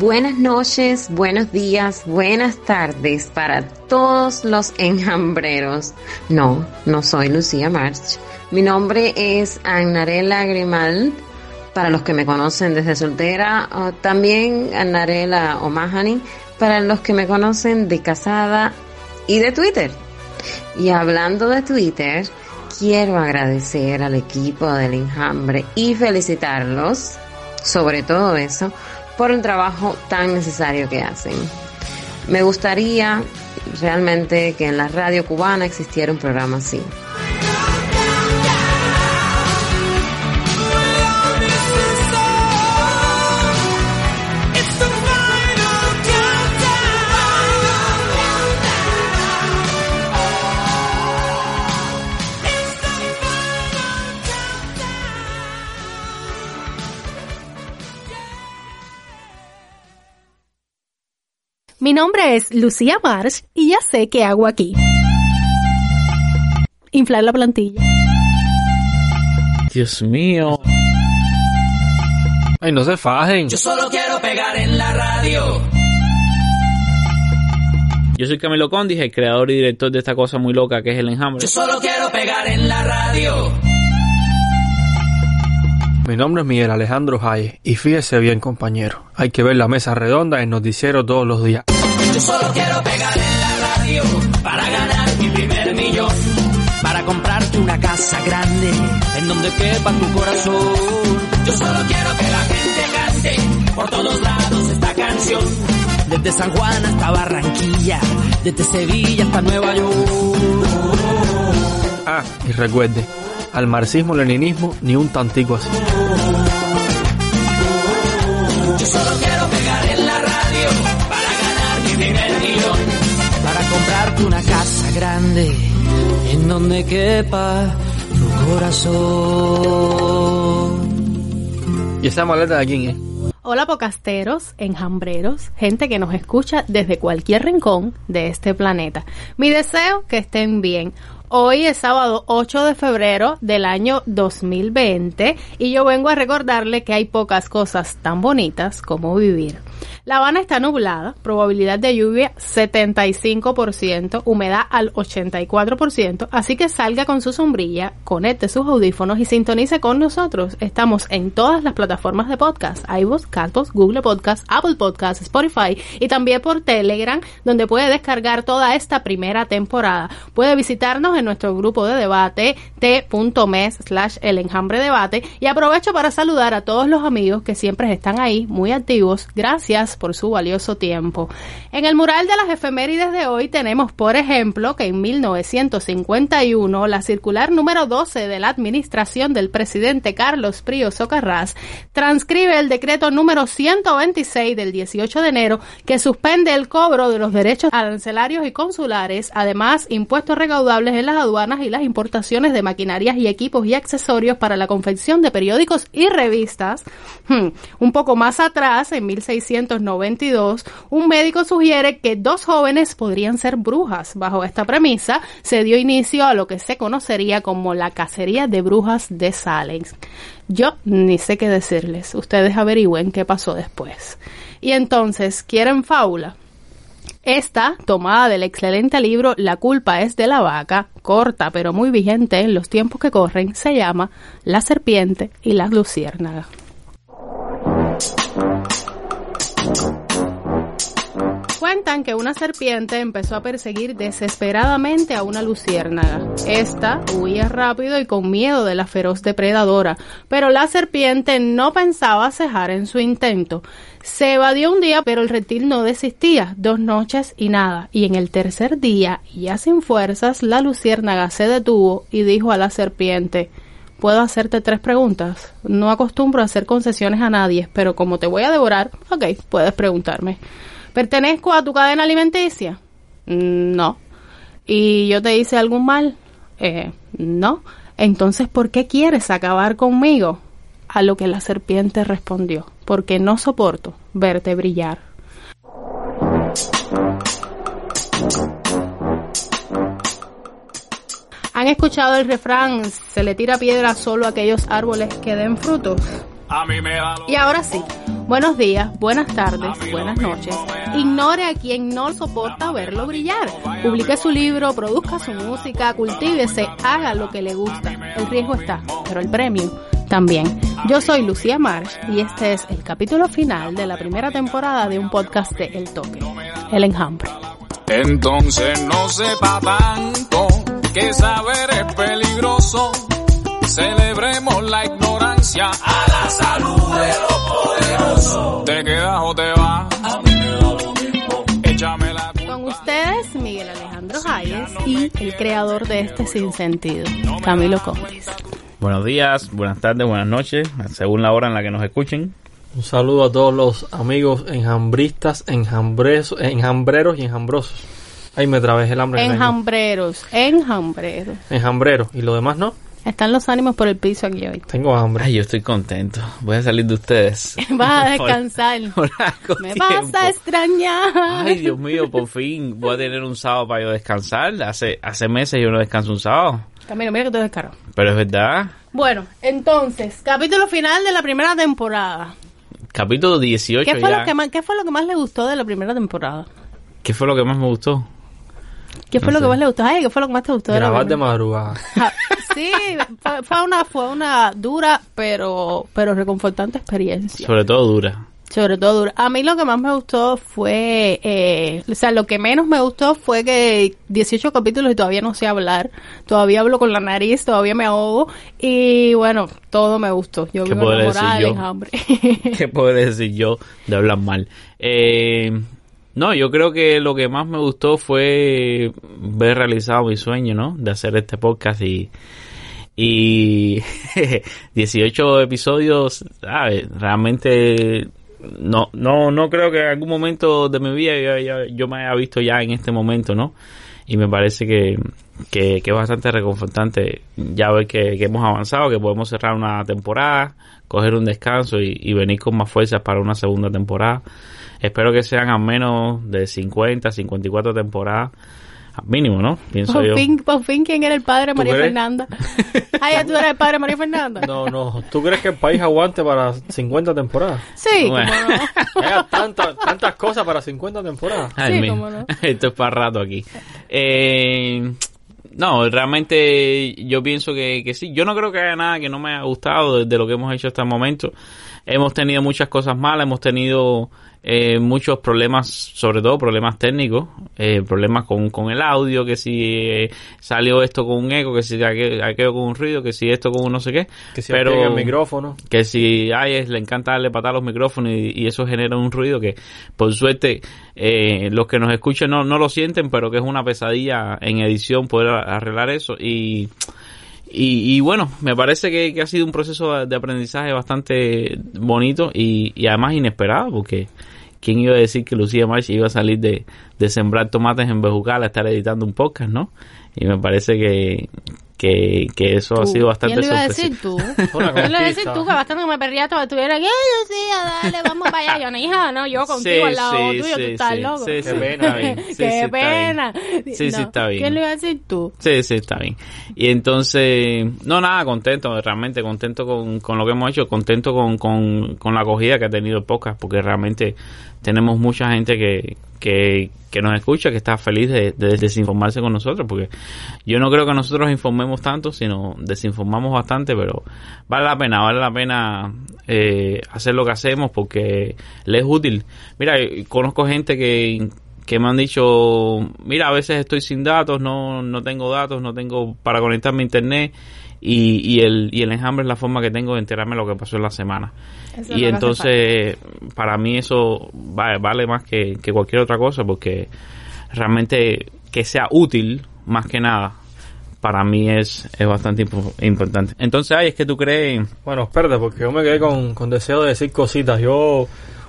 Buenas noches, buenos días, buenas tardes para todos los enjambreros. No, no soy Lucía March. Mi nombre es Annarela Grimal. Para los que me conocen desde soltera, también Annarela O'Mahony. Para los que me conocen de casada y de Twitter. Y hablando de Twitter, quiero agradecer al equipo del enjambre y felicitarlos sobre todo eso, por el trabajo tan necesario que hacen. Me gustaría realmente que en la radio cubana existiera un programa así. Mi nombre es Lucía Marsh y ya sé qué hago aquí. Inflar la plantilla. Dios mío. Ay, no se fajen. Yo solo quiero pegar en la radio. Yo soy Camilo Condis, el creador y director de esta cosa muy loca que es el enjambre. Yo solo quiero pegar en la radio. Mi nombre es Miguel Alejandro Jai y fíjese bien compañero, hay que ver la mesa redonda en noticiero todos los días. Yo solo quiero pegar en la radio para ganar mi primer millón. Para comprarte una casa grande en donde quepa tu corazón. Yo solo quiero que la gente cante por todos lados esta canción. Desde San Juan hasta Barranquilla, desde Sevilla hasta Nueva York. Ah, y recuerde, al marxismo-leninismo ni un tantico así. Yo solo quiero pegar en la radio comprarte una casa grande en donde quepa tu corazón. ¿Y esa maleta de quién es? Hola pocasteros, enjambreros, gente que nos escucha desde cualquier rincón de este planeta. Mi deseo que estén bien. Hoy es sábado 8 de febrero del año 2020 y yo vengo a recordarle que hay pocas cosas tan bonitas como vivir. La Habana está nublada, probabilidad de lluvia 75%, humedad al 84%, así que salga con su sombrilla, conecte sus audífonos y sintonice con nosotros. Estamos en todas las plataformas de podcast, iVoox, Castbox, Google Podcast, Apple Podcast, Spotify y también por Telegram, donde puede descargar toda esta primera temporada. Puede visitarnos en nuestro grupo de debate t.mes slash el enjambre debate y aprovecho para saludar a todos los amigos que siempre están ahí muy activos. Gracias por su valioso tiempo. En el mural de las efemérides de hoy tenemos, por ejemplo, que en 1951 la circular número 12 de la administración del presidente Carlos Prío Socarrás transcribe el decreto número 126 del 18 de enero que suspende el cobro de los derechos arancelarios y consulares, además impuestos recaudables en las aduanas y las importaciones de maquinarias y equipos y accesorios para la confección de periódicos y revistas. Hmm, un poco más atrás, en 1690 un médico sugiere que dos jóvenes podrían ser brujas. Bajo esta premisa, se dio inicio a lo que se conocería como la cacería de brujas de Salem. Yo ni sé qué decirles. Ustedes averigüen qué pasó después. Y entonces, ¿quieren fábula? Esta, tomada del excelente libro La culpa es de la vaca, corta pero muy vigente en los tiempos que corren, se llama La serpiente y la luciérnaga. Cuentan que una serpiente empezó a perseguir desesperadamente a una luciérnaga. Esta huía rápido y con miedo de la feroz depredadora, pero la serpiente no pensaba cejar en su intento. Se evadió un día, pero el reptil no desistía. Dos noches y nada. Y en el tercer día, ya sin fuerzas, la luciérnaga se detuvo y dijo a la serpiente puedo hacerte tres preguntas. No acostumbro a hacer concesiones a nadie, pero como te voy a devorar, ok, puedes preguntarme. ¿Pertenezco a tu cadena alimenticia? Mm, no. ¿Y yo te hice algún mal? Eh, no. Entonces, ¿por qué quieres acabar conmigo? A lo que la serpiente respondió, porque no soporto verte brillar. ¿Han escuchado el refrán, se le tira piedra solo a aquellos árboles que den frutos? A mí me Y ahora sí, Buenos días, buenas tardes, buenas noches. Ignore a quien no soporta verlo brillar. Publique su libro, produzca su música, cultívese, haga lo que le gusta. El riesgo está, pero el premio también. Yo soy Lucía Marsh y este es el capítulo final de la primera temporada de un podcast de El Toque, El Enjambre. Entonces no sepa tanto que saber es peligroso. Celebremos la ignorancia a la salud de los poderosos. ¿Te quedas o te vas? A mí me da lo mismo. Échame la culpa. Con ustedes, Miguel Alejandro Hayes y el creador de este sinsentido, Camilo Condis. Buenos días, buenas tardes, buenas noches, según la hora en la que nos escuchen. Un saludo a todos los amigos enjambristas, enjambres, enjambreros y enjambrosos. Ahí me trabé el hambre. Enjambreros, enjambreros. Enjambreros. ¿Y lo demás no? Están los ánimos por el piso aquí hoy. Tengo hambre. Ay, yo estoy contento. Voy a salir de ustedes. Vas a descansar. por Me tiempo. vas a extrañar. Ay, Dios mío, por fin voy a tener un sábado para yo descansar. Hace, hace meses yo no descanso un sábado. Camilo, mira que tú eres caro. Pero es verdad. Bueno, entonces, capítulo final de la primera temporada. Capítulo 18 ¿Qué fue, ya. lo que más, ¿Qué fue lo que más le gustó de la primera temporada? ¿Qué fue lo que más me gustó? ¿Qué fue No lo sé. que más le gustó? Ay, ¿qué fue lo que más te gustó Grabar de madrugada. Ja, Sí, fue, una fue una dura pero pero reconfortante experiencia. Sobre todo dura. Sobre todo dura. A mí lo que más me gustó fue, eh, o sea, lo que menos me gustó fue que 18 capítulos y todavía no sé hablar. Todavía hablo con la nariz, todavía me ahogo. Y bueno, todo me gustó. Yo ¿Qué enamorada decir yo? ¿Qué puedo decir yo de hablar mal? Eh, no, yo creo que lo que más me gustó fue ver realizado mi sueño, ¿no? De hacer este podcast y, y 18 episodios, ¿sabes? Realmente no, no, no creo que en algún momento de mi vida yo, me haya visto ya en este momento, ¿no? Y me parece que, que, es bastante reconfortante ya ver que hemos avanzado, que podemos cerrar una temporada, coger un descanso y, y venir con más fuerzas para una segunda temporada. Espero que sean al menos de 50, 54 temporadas, mínimo, ¿no? Pienso por yo. fin, por fin, ¿quién era el padre de ¿Tú María crees? Fernanda? Ay, ¿tú eres el padre de María Fernanda? No, no. ¿Tú crees que el país aguante para 50 temporadas? Sí, Bueno. cómo no. Hay tantas, tantas cosas para 50 temporadas. Ay, Sí, mi- cómo no. Esto es para rato aquí. Eh, no, realmente yo pienso que, que sí. Yo no creo que haya nada que no me haya gustado de, de lo que hemos hecho hasta el momento. Hemos tenido muchas cosas malas, hemos tenido eh, muchos problemas, sobre todo problemas técnicos, eh, problemas con, con el audio, que si eh, salió esto con un eco, que si aquello, aquello con un ruido, que si esto con un no sé qué. Que si Pero- el micrófono. que si a Ayes le encanta darle patada a los micrófonos y, y eso genera un ruido que por suerte eh, los que nos escuchan no, no lo sienten pero que es una pesadilla en edición poder arreglar eso y y, y bueno, me parece que, ha sido un proceso de- aprendizaje bastante bonito y, y además inesperado, porque ¿quién iba a decir que Lucía March iba a salir de, de sembrar tomates en Bejucal a estar editando un podcast, no? Y me parece que, que, que eso ha sido bastante ¿Quién lo iba a decir tú? ¿Quién le iba a decir tú que bastante que me perría todo estuviera aquí? Ay, Lucía, dale, vamos para allá. Yo no, hija, no, yo contigo al lado tuyo, tú estás sí, loco. Sí, Qué sí, pena. está bien. Sí, sí, Qué está pena. bien. Sí, sí, está bien. ¿Quién lo iba a decir tú? Sí, sí, está bien. Y entonces, no, nada, contento, realmente contento con, con lo que hemos hecho, contento con, con, con la acogida que ha tenido el podcast, porque realmente tenemos mucha gente que, que, que nos escucha, que está feliz de, de desinformarse con nosotros, porque yo no creo que nosotros informemos tanto, sino desinformamos bastante, pero vale la pena, vale la pena eh, hacer lo que hacemos porque le es útil. Mira, conozco gente que que me han dicho, mira, a veces estoy sin datos, no, no tengo datos, no tengo para conectarme a internet y, y el y el enjambre es la forma que tengo de enterarme de lo que pasó en la semana. Eso y entonces, para mí eso vale, vale más que, que cualquier otra cosa porque realmente que sea útil, más que nada, para mí es, es bastante impo- importante. Entonces, ay, es que tú crees... Bueno, espérate, porque yo me quedé con, con deseo de decir cositas. Yo,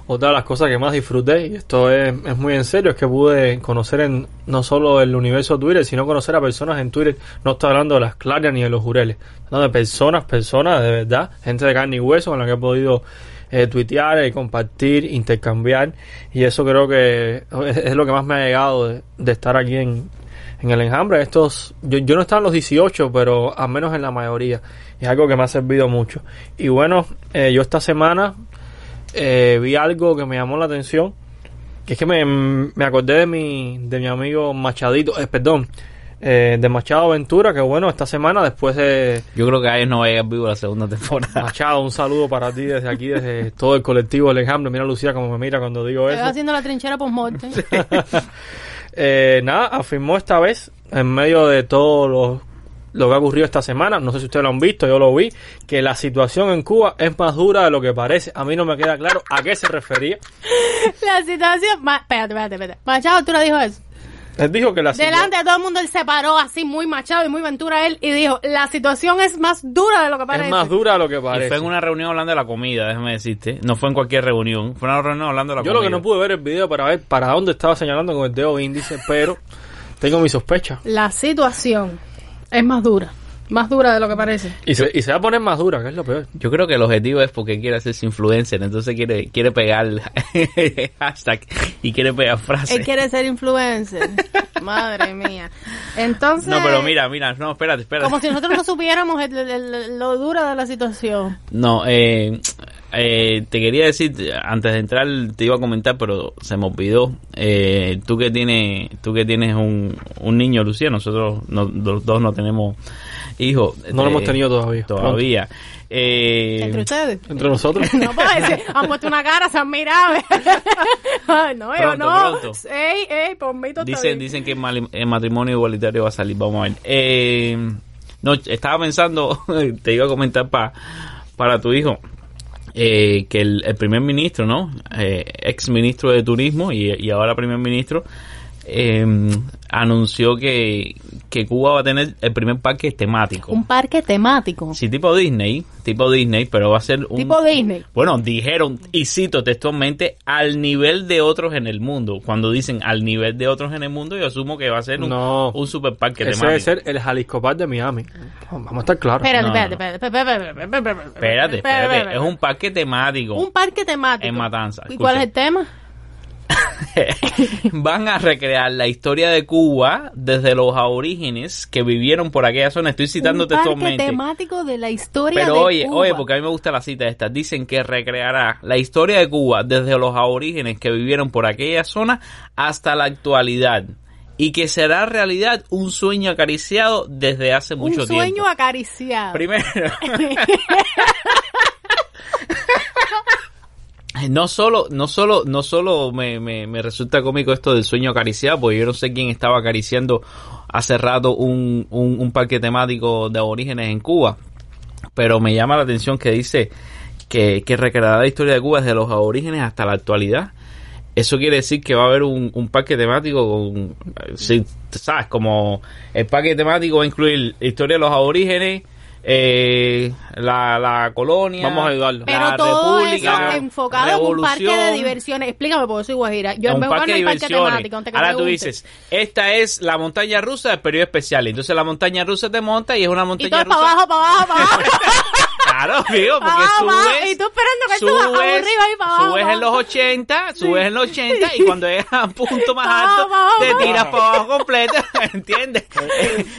otra de las cosas que más disfruté, y esto es, es muy en serio, es que pude conocer en no solo el universo Twitter, sino conocer a personas en Twitter. No estoy hablando de las clarias ni de los jureles, no de personas, personas de verdad, gente de carne y hueso con la que he podido eh, tuitear, compartir, intercambiar. Y eso creo que es, lo que más me ha llegado de, de estar aquí en, en el enjambre. Estos, yo, yo no estaba en los 18, pero al menos en la mayoría. Es algo que me ha servido mucho. Y bueno, eh, yo esta semana eh, vi algo que me llamó la atención, que es que me, me acordé de mi, de mi amigo Machadito, eh, perdón, eh, de Machado Ventura, que bueno, esta semana después de Yo creo que a ellos no vayan vivo la segunda temporada. Machado, un saludo para ti desde aquí, desde todo el colectivo del enjambre. Mira Lucía como me mira cuando digo eso. haciendo la trinchera post-mortem. Eh, nada, afirmó esta vez, en medio de todo lo, lo que ha ocurrido esta semana, no sé si ustedes lo han visto, yo lo vi, que la situación en Cuba es más dura de lo que parece. A mí no me queda claro a qué se refería. la situación... Ma- espérate, espérate, espérate. Machado, tú le dijo eso. Él dijo que la situa- Delante de todo el mundo él se paró así muy machado y muy ventura él y dijo, la situación es más dura de lo que parece. es más dura de lo que Y parece. fue en una reunión hablando de la comida, déjame decirte. No fue en cualquier reunión. Fue una reunión hablando de la Yo comida. lo que no pude ver el video para ver para dónde estaba señalando con el dedo índice, pero tengo mi sospecha. La situación es más dura. Más dura de lo que parece. Y se, y se va a poner más dura, que es lo peor. Yo creo que el objetivo es porque quiere hacerse influencer, entonces quiere quiere pegar hashtag y quiere pegar frases. Él quiere ser influencer. Madre mía. Entonces... No, pero mira, mira, no, espérate, espérate. Como si nosotros no supiéramos el- el- el- lo dura de la situación. No, eh, eh, te quería decir, antes de entrar te iba a comentar, pero se me olvidó. Eh, tú que tienes, tú que tienes un, un niño, Lucía, nosotros no- los dos no tenemos hijos. No lo Eh, hemos tenido todavía. Todavía. Eh, Entre ustedes. Entre nosotros. No puedo decir, han puesto una cara, se han mirado. Ay, no, yo Pronto, no. pronto. Ey, ey, por mí todo Dicen, dicen que el mali- el matrimonio igualitario va a salir, vamos a ver. Eh, no, estaba pensando, te iba a comentar pa, para tu hijo, eh, que el, el primer ministro, ¿no? Eh, ex ministro de Turismo y, y ahora primer ministro, eh, anunció que, que Cuba va a tener el primer parque temático. Un parque temático. Sí, tipo Disney, tipo Disney, pero va a ser un... Tipo Disney. Bueno, dijeron, y cito textualmente, al nivel de otros en el mundo. Cuando dicen al nivel de otros en el mundo, yo asumo que va a ser un, No. un super parque Ese temático. debe ser el Jalisco Park de Miami. Vamos a estar claros. Espérate, No, espérate, no. espérate, espérate, espérate, espérate, es un parque temático. Un parque temático. En Matanza, ¿Y cuál es el tema? Van a recrear la historia de Cuba desde los aborígenes que vivieron por aquella zona. Estoy citando un parque textualmente. temático de la historia Pero de oye, Cuba. oye, porque a mí me gusta la cita esta. Dicen que recreará la historia de Cuba desde los aborígenes que vivieron por aquella zona hasta la actualidad. Y que será realidad un sueño acariciado desde hace un mucho sueño tiempo. acariciado. Primero. No solo, no solo, no solo me, me, me resulta cómico esto del sueño acariciado, porque yo no sé quién estaba acariciando hace rato un, un, un parque temático de aborígenes en Cuba, pero me llama la atención que dice que, que recreará la historia de Cuba desde los aborígenes hasta la actualidad. Eso quiere decir que va a haber un, un parque temático con, sí, sabes, como el parque temático va a incluir historia de los aborígenes, eh, la, la colonia, Vamos a ayudarlo. Pero la todo república, eso enfocado en un parque de diversiones. Explícame, porque soy guajira. Yo un parque en parque diversiones. temático. Ahora tú dices, esta es la montaña rusa del periodo especial. Entonces la montaña rusa te monta y es una Y montaña todo es rusa. para abajo, para abajo, para abajo. Claro, amigo, porque abajo, subes. y tú esperando que esto aburrido ahí para abajo, subes en los abajo. 80, subes en los 80 y cuando llegas a un punto más alto, te tiras para abajo completo, ¿entiendes?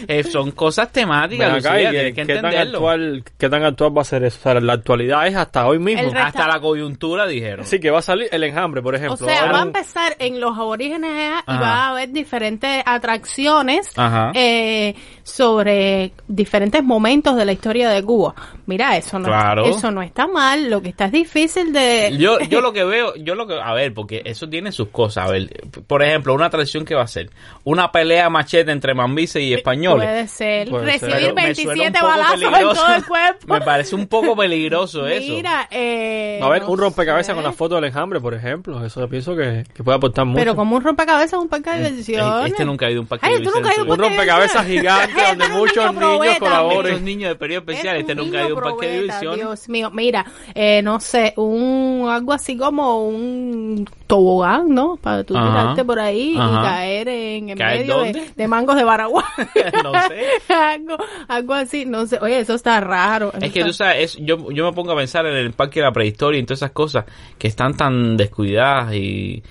Eh, son cosas temáticas, Ven acá, Lucía, ¿y tienes qué, que qué tan actual, ¿Qué tan actual va a ser eso? O sea, la actualidad es hasta hoy mismo. Hasta la coyuntura dijeron. Sí, que va a salir el enjambre, por ejemplo. O sea, Ahora va a empezar en los aborígenes y Ajá. va a haber diferentes atracciones Ajá. eh, sobre diferentes momentos de la historia de Cuba. Mira, eso no, Claro. eso no está mal. Lo que está es difícil de... Yo, yo lo que veo, yo lo que, a ver, porque eso tiene sus cosas. A ver, por ejemplo, una atracción que va a ser una pelea machete entre mambises y españoles. Puede ser. Puede ser. Recibir Pero me suena 27 un poco balazos en todo el cuerpo. Me parece un poco peligroso eso. Mira, eh, a no un rompecabezas sé. con la foto del enjambre, por ejemplo. Eso yo pienso que, que puede aportar mucho. Pero como un rompecabezas es un parque de diversiones. Este nunca ha ido a un parque Ay, de diversiones. un rompecabezas gigante donde muchos niño niños colaboren. Estos niños de periodo especial, Es este un nunca ha ido a un parque de Dios mío, mira, eh, no sé, un algo así como un tobogán, ¿no? Para tú Ajá. tirarte por ahí Ajá. y caer en, en ¿Caer medio de, mangos de Baraguá. No sé. algo, algo así, no sé. Oye, eso está raro. Es que tú está- sabes, es- yo, yo me pongo a pensar en el parque de la prehistoria y en todas esas cosas que están tan descuidadas y,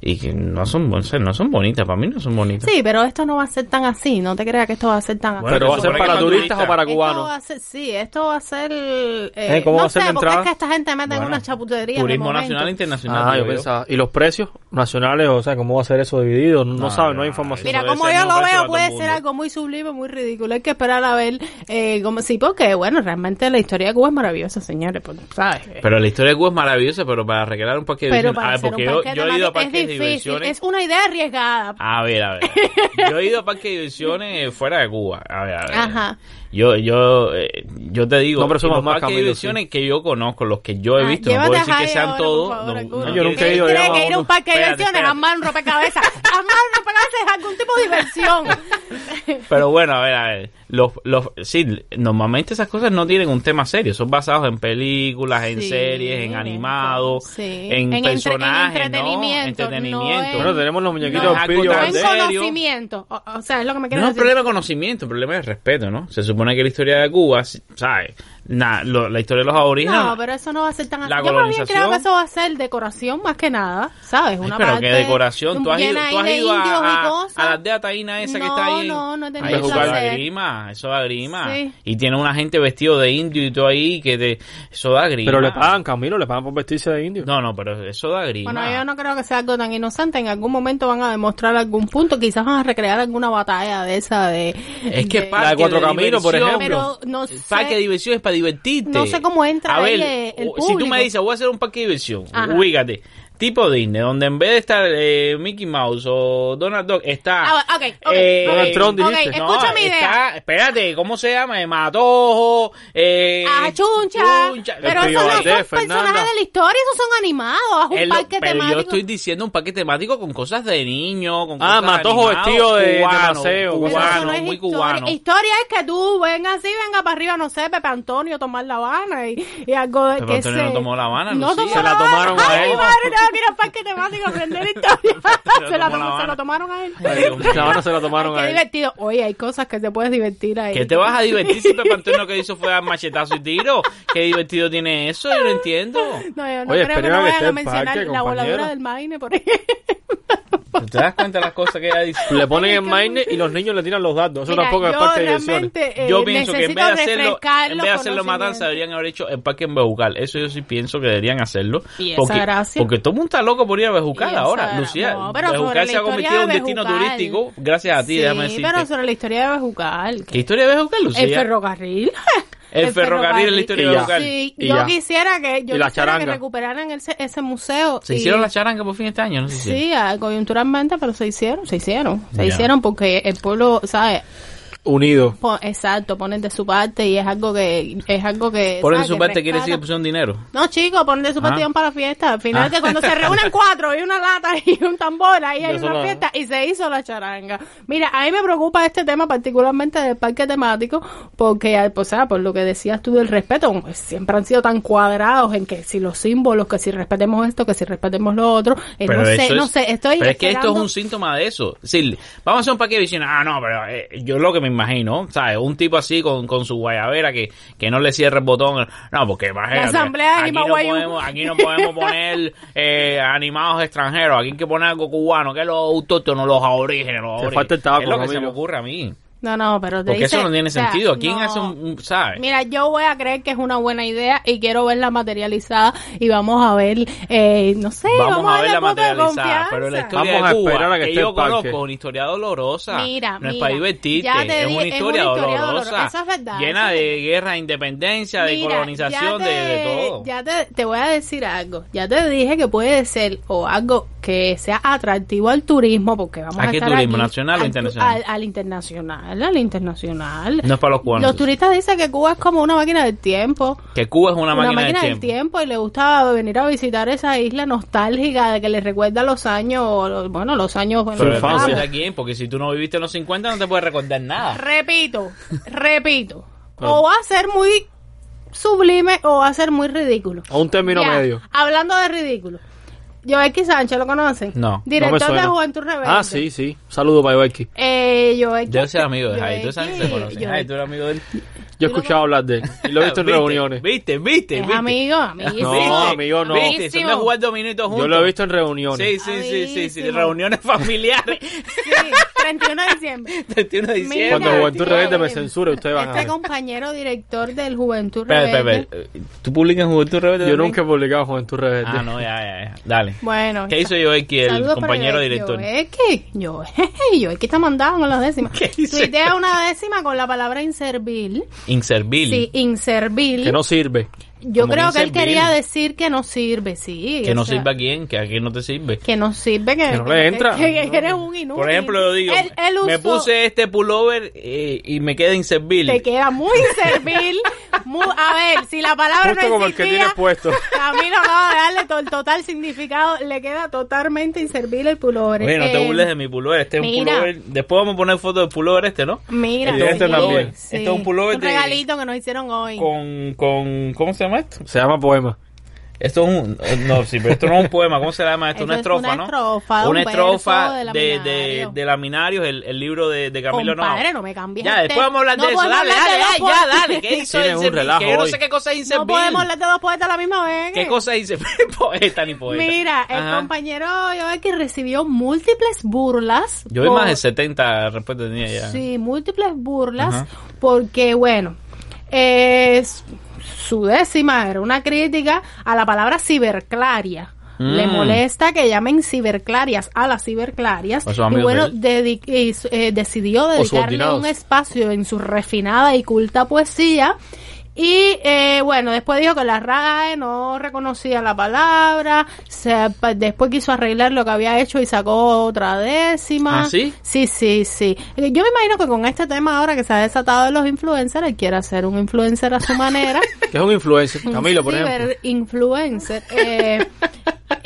y que no son, o sea, no son bonitas, para mí no son bonitas. Sí, pero esto no va a ser tan así. No te creas que esto va a ser tan Bueno, Pero se va a ser para turistas o para Esto va cubanos. a ser, sí, esto va a ser... eh, Eh, ¿cómo no va a ser sé, la porque entrada? es que esta gente mete en Bueno, una chaputería. Turismo nacional e internacional. Ah, yo digo yo. pensaba. ¿Y los precios nacionales? O sea, ¿cómo va a ser eso dividido? No, No, sabe, no hay información. Mira, como yo lo veo, puede ser algo muy sublime, muy ridículo. Hay que esperar a ver eh, cómo sí, porque bueno, realmente la historia de Cuba es maravillosa, señores, pues, ¿sabes? Pero la historia de Cuba es maravillosa, pero para recrear un parque de Pero para a ver, hacer porque un yo, he ido a parques difícil, es una idea arriesgada. A ver, a ver. Yo he ido a parques de diversiones fuera de Cuba. A ver, a ver. Ajá. Yo, yo, eh, yo te digo, No presumas los más, parques de diversiones que yo conozco, los que yo he Ah, visto, no llévate puedo a decir que sean ahora, todos. favor, no- no Yo nunca he ¿Quién ido, ya que ir a un parque de diversiones armar un rompecabezas? armar un rompecabezas es algún tipo de diversión. Pero bueno, a ver, a ver. Los, los, sí, normalmente esas cosas no tienen un tema serio. Son basados en películas, en Sí, series, en animados, sí. en, En entre- en personajes, ¿no? entretenimiento, Entretenimiento. no es- Bueno, tenemos los muñequitos No de es tan no en conocimiento. O, o sea, es lo que me No quiero es un decir. problema de conocimiento, el problema es respeto, ¿no? Se supone que la historia de Cuba, ¿sabes? Lo- la historia de los aborígenes. No, pero eso no va a ser tan. La Yo más bien creo que eso va a ser decoración más que nada, ¿sabes? Ay, Una pero parte qué decoración. ¿Tú has ido, tú ahí has de ido a, indios y a- a la aldea taína esa que No, está ahí? no, no Ay, eso placer. da grima, eso da grima. Sí. Y tiene una gente vestido de indio y todo ahí que te, eso da grima. Pero le pagan, Camilo, le pagan por vestirse de indio. No, no, pero eso da grima. Bueno, yo no creo que sea algo tan inocente. En algún momento van a demostrar algún punto. Quizás van a recrear alguna batalla de esa de... Es que de- parque La de Cuatro Caminos, por ejemplo. Pero no El sé... parque de diversión es para divertirte. No sé cómo entra A ver, el si tú me dices, voy a hacer un parque de diversión, Ajá. ubícate. Tipo Disney, donde en vez de estar eh, Mickey Mouse o Donald Duck, está... Ah, ok, ok, eh, Donald Trump, Ok, dijiste. escucha mi idea. está- espérate, ¿cómo se llama? Eh, Matojo, eh, Ah, chuncha. Pero El eso no son personajes de la historia, esos son animados. Es un Es lo- parque pero temático. yo estoy diciendo un parque temático con cosas de niño, con Ah, cosas Matojo animados, vestido de- de cubano, maceo, cubano, no muy historia. cubano. Historia es que tú vengas así, venga para arriba, no sé, Pepe Antonio a tomar La Habana y, y algo de Pepe que Antonio se... no tomó La Habana, No Lucía. tomó Se la Habana. tomaron a Ay, él. ir al parque temático a aprender historia. Pero se, la tomó se lo tomaron a él. Habana se la tomaron Qué a él. divertido. Oye, hay cosas que te puedes divertir ahí. ¿Qué te vas a divertir si Pepe Antonio lo que hizo fue dar machetazo y tiro? ¿Qué divertido tiene eso? Yo no entiendo. No, yo no Oye, creo que no vayan a el mencionar parque, la voladura compañero. del Maine por ahí. ¿Te das cuenta de las cosas que ella dice? Le ponen en Maine y los niños le tiran los datos. Eso Mira, tampoco es yo parque de eh, Yo pienso que en vez de hacerlo, en vez de hacerlo matanza, deberían haber hecho el parque en Bejucal. Eso yo sí pienso que deberían hacerlo. Y esa porque, gracia. porque todo el está loco por ir a Bejucal ahora. gra- Lucía, no, pero sobre Bejucal la se ha historia convertido en un de destino Bejucal. turístico gracias a ti, sí, déjame decirte. pero sobre la historia de Bejucal. ¿Qué historia de Bejucal, Lucía? El ferrocarril. El ferrocarril es la historia Y de ya. Bejucal. Sí, Y yo ya. quisiera que yo Y la quisiera que recuperaran ese, ese museo. ¿Se y- hicieron la charanga por fin este año? No sé si. Sí, ah, coyunturalmente, pero se hicieron, se hicieron, se Ya. hicieron porque el pueblo, ¿sabes? Unido. Po- exacto, ponen de su parte y es algo que es algo que Por ¿sabes? su que parte quiere decir que pusieron dinero. No, chicos, ponen de su parte Ah. y van para la fiesta. Al final, Ah. que cuando se reúnen cuatro y una lata y un tambor, ahí hay una fiesta y se hizo la charanga. Mira, a mí me preocupa este tema particularmente del parque temático porque, ah, pues, ah, por lo que decías tú del respeto, pues, siempre han sido tan cuadrados en que si los símbolos, que si respetemos esto, que si respetemos lo otro. eh, no sé, eso no es- sé, estoy Pero es que esto es un síntoma de eso. Sí, vamos a hacer un parque de visión. Ah, no, pero eh, yo lo que me imagino, ¿sabes? Un tipo así con, con su guayabera que, que no le cierre el botón. No, porque imagínate, asamblea aquí, no podemos, aquí no podemos poner eh, animados extranjeros. Aquí hay que poner algo cubano, que es los autóctonos, los aborígenes. Los Te aborígenes. falta el tabaco, Es lo que se me ocurre a mí. No, no, pero te Porque dice- eso no tiene o sea, sentido. ¿Quién no. hace un, un- ¿sabes? Mira, yo voy a creer que es una buena idea y quiero verla materializada y vamos a ver, eh, no sé, Vamos, a ver verla materializada, pero la historia Vamos de a Cuba, esperar a que que, esté yo conozco, una historia dolorosa. Mira, no es mira, para divertirte, ya te es di- una es historia una historia dolorosa, dolorosa. Eso es verdad, llena es de guerra, independencia, de Mira, colonización, de, todo. Ya te, te voy a decir algo. Ya te dije que puede ser o algo que sea atractivo al turismo, porque vamos ¿A a, qué estar turismo? aquí, ¿Nacional o al internacional? Al, al internacional, al internacional. No es para los cubanos. Los turistas dicen que Cuba es como una máquina del tiempo. Que Cuba es una, una máquina, máquina del del tiempo. tiempo y le gusta venir a visitar esa isla nostálgica de que le recuerda los años, los- bueno, los años bueno, Pero de quién, porque si tú no viviste en los 50 no te puedes recordar nada. Repito, repito. O va a ser muy sublime o va a ser muy ridículo. A un término Ya, medio. Hablando de ridículo. Joequi Sánchez, ¿lo conocen? No, no No Director de. Juventud Rebelde. Ah, sí, sí. Saludo para Ibarki. Eh, Joequi. Yo soy amigo de Jai, tú sabes que se. Jai, tú eres amigo de él. Yo he escuchado hablar de él y lo he visto en reuniones. ¿Viste? ¿Viste? Es ¿Viste? amigo, amiguísimo. No, amigo, no. ¿Viste? Son de jugar dominitos juntos. Yo lo he visto en reuniones. Sí, sí, sí, sí, sí, reuniones familiares. Sí, 31 de diciembre. 31 de Mira, diciembre. Cuando Juventud Rebelde me eh, censure, ustedes van a Este ver. compañero director del Juventud Rebelde. espera, espera. ¿Tú publicas en Juventud Rebelde Yo nunca he publicado Juventud Rebelde. Ah, no, ya, ya, ya. Dale. Bueno. ¿Qué hizo yo aquí, el compañero director? Yo es que, yo yo es que está mandado con las décimas. ¿Qué hice? Tuitea una décima con la palabra inservil. Inservil. Sí, inservil. Que no sirve. Yo como creo que él quería decir que no sirve, sí. Que no sea, sirve a quién, que a quién no te sirve. Que no sirve, que, Que no le entra. que, que eres un inútil. Por ejemplo, yo digo, me puse este pullover eh, y me queda inservil. Te queda muy servil. muy- a ver, si la palabra Justo no como el que tienes puesto. Camilo acaba de darle to- el total significado. Le queda totalmente inservible el pullover. Oye, no te Eh, burles de mi pullover. Este es un pullover. Después vamos a poner foto del pullover este, ¿no? Mira, este sí, también. sí. Este es un pullover Un de- regalito que nos hicieron hoy. Con, con, ¿cómo se llama esto? Se llama poema. Esto es un, no, sí, pero esto no es un poema, ¿cómo se llama esto? Eso Una es estrofa, una ¿no? estrofa, Una un estrofa de de, de, Laminario. de Laminarios, el, el libro de, de Camilo Compadre, no me cambies Ya, el después vamos a hablar No de eso. Dale, dale, dos ya, dale. ¿Qué hizo Tienen un relajo Que yo no sé qué cosa es No podemos hablar de dos poetas a la misma vez. ¿Qué cosa es Inservil? Poeta ni poeta. Mira, el Ajá. compañero yo que recibió múltiples burlas. Yo vi por- más de 70 respuestas tenía ya. Sí, múltiples burlas, Ajá. porque bueno, es su décima era una crítica a la palabra ciberclaria. Mm. Le molesta que llamen ciberclarias a las ciberclarias O sus y bueno, de eh, decidió dedicarle un espacio en su refinada y culta poesía y eh, bueno, después dijo que la RAE no reconocía la palabra, se, después quiso arreglar lo que había hecho y sacó otra décima. ¿Ah, sí? Sí, sí, sí. Eh, Yo me imagino que con este tema ahora que se ha desatado de los influencers, él quiere ser un influencer a su manera. Que es un influencer. Camilo, por ejemplo. Influencer. Eh,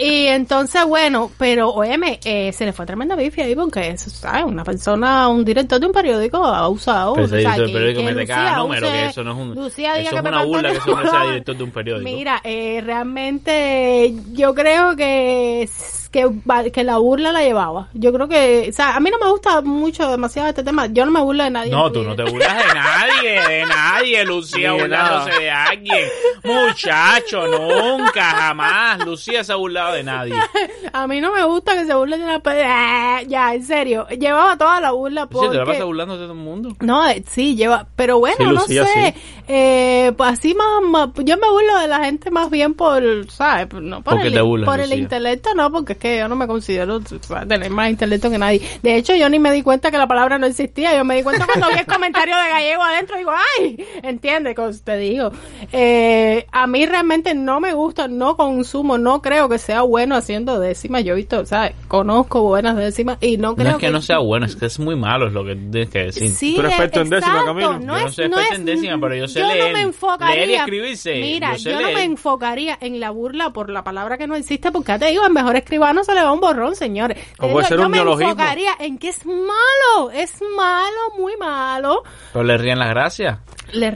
y entonces, bueno, pero óyeme, eh, se le fue tremenda bifia ahí porque, eso, ¿sabes? Una persona, un director de un periódico ha usado. Pero ese o sea, director del que- periódico que mete cada número, que eso no es un- Lucía eso que es Pepe una burla que ese hombre sea director de un periódico. Mira, eh, realmente yo creo que que, va- que la burla la llevaba. Yo creo que, o sea, a mí no me gusta mucho demasiado este tema. Yo no me burlo de nadie. No, tú no te burlas de nadie, de nadie, Lucía burlándose de alguien. Muchacho, nunca, jamás. Lucía se ha burlado de nadie. A mí no me gusta que se burlen de la Ah, Ya, en serio. Llevaba toda la burla Sí, porque... te la pasas burlando de todo el mundo. No, eh, sí, lleva, pero bueno, Sí, Lucía, no sé, sí. eh, pues así más, más- yo me burlo de la gente más bien por, ¿sabes? Por- No por ¿Por qué el, te burlas, por el intelecto, no, porque que yo no me considero o sea, tener más intelecto que nadie. De hecho, yo ni me di cuenta que la palabra no existía, yo me di cuenta cuando vi el comentario de gallego adentro, digo, ay, entiende, te digo. Eh, a mí realmente no me gusta, no consumo, no creo que sea bueno haciendo décimas, yo he visto, ¿sabes? Conozco buenas décimas y no creo No es que no sea bueno, es que es muy malo, es lo que tienes que decir. Sí, Tú eres experto en décima, exacto, Camilo. No Yo no es, soy no experto es- en décima, pero yo sé yo leer. no me enfocaría. Leer y escribirse, Mira, yo sé yo no leer. me enfocaría en la burla por la palabra que no existe, porque ya te digo, al mejor escribano se le va un borrón, señores. Te O digo, puede ser yo un me neologismo. enfocaría en que es malo, es malo, muy malo. Pero le ríen las gracias.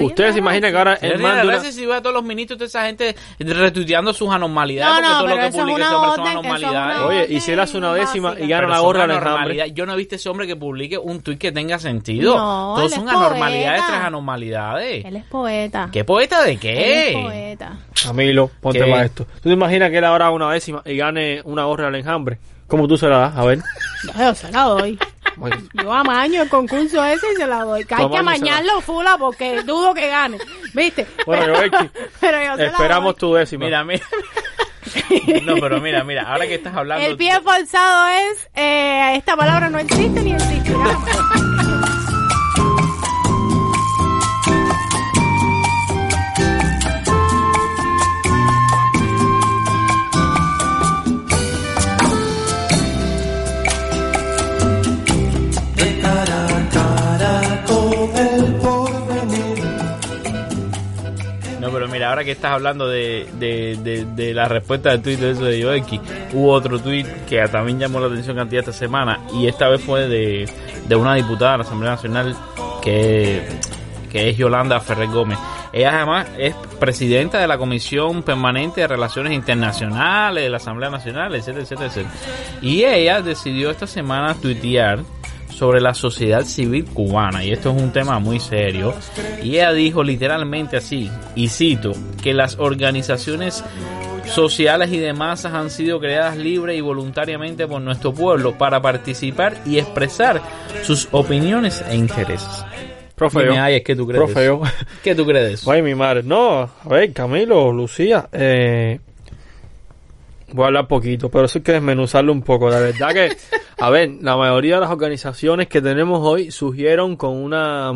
Ustedes se imaginan que ahora las de una... si ve a todos los ministros, toda esa gente retuiteando sus anormalidades, No, porque no, todo lo que eso es publica una ese hombre son orden, eso es una anormalidades. orden. Oye, y si él hace una décima básica. y gana la gorra enjambre. Yo no he visto ese hombre que publique un tuit que tenga sentido. No, Todos son es anormalidades poeta. tras anormalidades. Él es poeta. ¿Qué poeta de Él es qué? poeta. Camilo, ponte ¿Qué? para esto. ¿Tú te imaginas que él ahora haga una décima y gane una gorra del enjambre? ¿Cómo tú se la das? A ver. Yo se la doy. Yo amaño el concurso ese y se la doy. Que hay que amañarlo, fula, porque dudo que gane. ¿Viste? Bueno, Pero- Yoelki, pero yo se la Esperamos doy. tu décima. Mira, mira. No, pero mira, mira, ahora que estás hablando. El pie forzado es, eh, esta palabra no existe ni existirá. Que estás hablando de, de, de, la respuesta del tuit de eso de Yoeki, hubo otro tuit que también llamó la atención cantidad esta semana y esta vez fue de, de una diputada de la Asamblea Nacional que, que es Yolanda Ferrer Gómez. Ella además es presidenta de la Comisión Permanente de Relaciones Internacionales de la Asamblea Nacional, etcétera, etcétera, etcétera. Y ella decidió esta semana tuitear sobre la sociedad civil cubana y esto es un tema muy serio y ella dijo literalmente así y cito que las organizaciones sociales y de masas han sido creadas libre y voluntariamente por nuestro pueblo para participar y expresar sus opiniones e intereses. Profe, Dime, yo. Ayes, ¿qué tú crees? Profe. ¿Qué tú crees? Ay, mi madre. No, a ver, Camilo, Lucía, eh, voy a hablar poquito, pero eso hay que desmenuzarlo un poco. La verdad que, a ver, la mayoría de las organizaciones que tenemos hoy surgieron con una,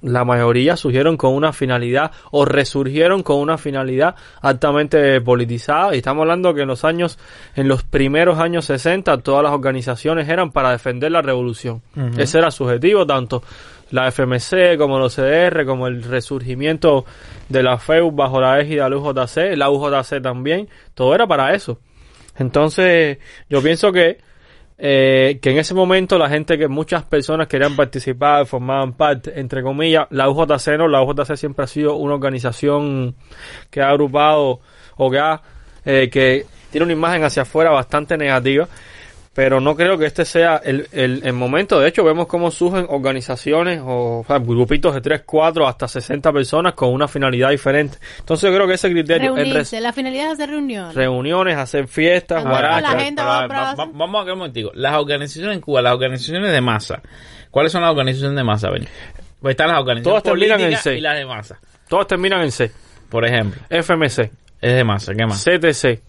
la mayoría surgieron con una finalidad o resurgieron con una finalidad altamente politizada. Y estamos hablando que en los años, en los primeros años 60, todas las organizaciones eran para defender la revolución. Ese era su objetivo, tanto la FMC, como los CDR, como el resurgimiento de la FEU bajo la égida de la UJC, la UJC también, todo era para eso. Entonces, yo pienso que, eh, que en ese momento la gente que muchas personas querían participar, formaban parte, entre comillas, la UJC no, la UJC siempre ha sido una organización que ha agrupado o que ha, eh, que tiene una imagen hacia afuera bastante negativa pero no creo que este sea el, el, el momento. De hecho, vemos cómo surgen organizaciones o, o sea, grupitos de 3, 4, hasta 60 personas con una finalidad diferente. Entonces yo creo que ese criterio, el Reunirse, la finalidad es hacer reunión. reuniones, hacer fiestas, guarachas, va va- va- vamos a quedar un momentico. Las organizaciones en Cuba, las organizaciones de masa. ¿Cuáles son las organizaciones de masa? Ben? Pues están las organizaciones Todas terminan en C. y las de masa. todas terminan en C. Por ejemplo, FMC, es de masa. ¿Qué más? CTC.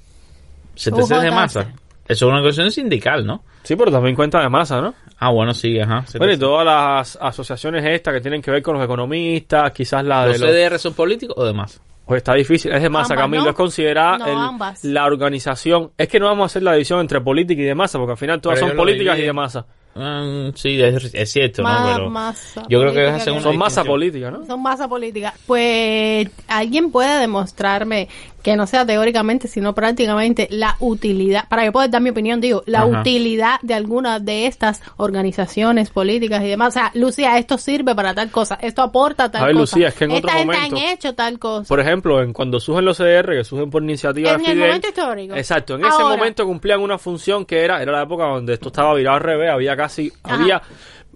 CTC es de masa. Eso es una organización sindical, ¿no? Sí, pero también cuenta de masa, ¿no? Ah, bueno, sí, ajá. Bueno, y todas las asociaciones estas que tienen que ver con los economistas, quizás la de ¿Los. CDR son políticos o de masa? Pues está difícil, es de masa, Ambas, Camilo, ¿no? es considerada No, el- ambas. la organización. Es que no vamos a hacer la división entre política y de masa, porque al final todas Pero son políticas y de masa. Mm, sí, es, es cierto, ¿no? Pero masa yo creo que que una Son masa política, ¿no? Son masa política. Pues alguien puede demostrarme que no sea teóricamente, sino prácticamente la utilidad, para yo poder dar mi opinión, digo, la Ajá. utilidad de alguna de estas organizaciones políticas y demás. O sea, Lucía, esto sirve para tal cosa, esto aporta tal A ver, cosa. Lucía, es que en Esta otro gente momento- han hecho tal cosa. Por ejemplo, en cuando surgen los CDR, que surgen por iniciativa En de el Fidel. momento histórico. Exacto, en ese momento cumplían una función que era, era la época donde esto estaba virado al revés, había casi, Ajá. había,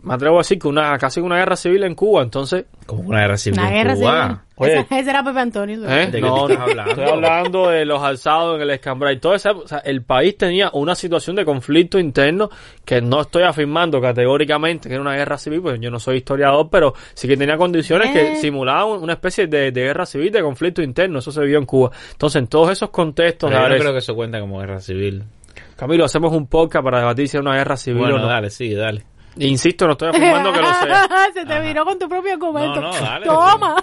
me atrevo a decir que una, casi una guerra civil en Cuba, entonces, como una guerra civil Una en guerra Cuba. civil. Oye. Ese, ese era Pepe Antonio. ¿eh? ¿De qué no, te estás hablando? estoy hablando de los alzados en el escambray, todo o sea, el país tenía una situación de conflicto interno que no estoy afirmando categóricamente que era una guerra civil, pues yo no soy historiador, pero sí que tenía condiciones que Eh. simulaban una especie de, de guerra civil, de conflicto interno, eso se vivió en Cuba. Entonces, en todos esos contextos, Pero yo no creo que eso cuenta como guerra civil. Camilo, hacemos un podcast para debatir si es una guerra civil Bueno, o no. dale, sí, dale. Insisto, no estoy afirmando que lo sea. Se te viró con tu propio argumento. No, no, dale. Toma.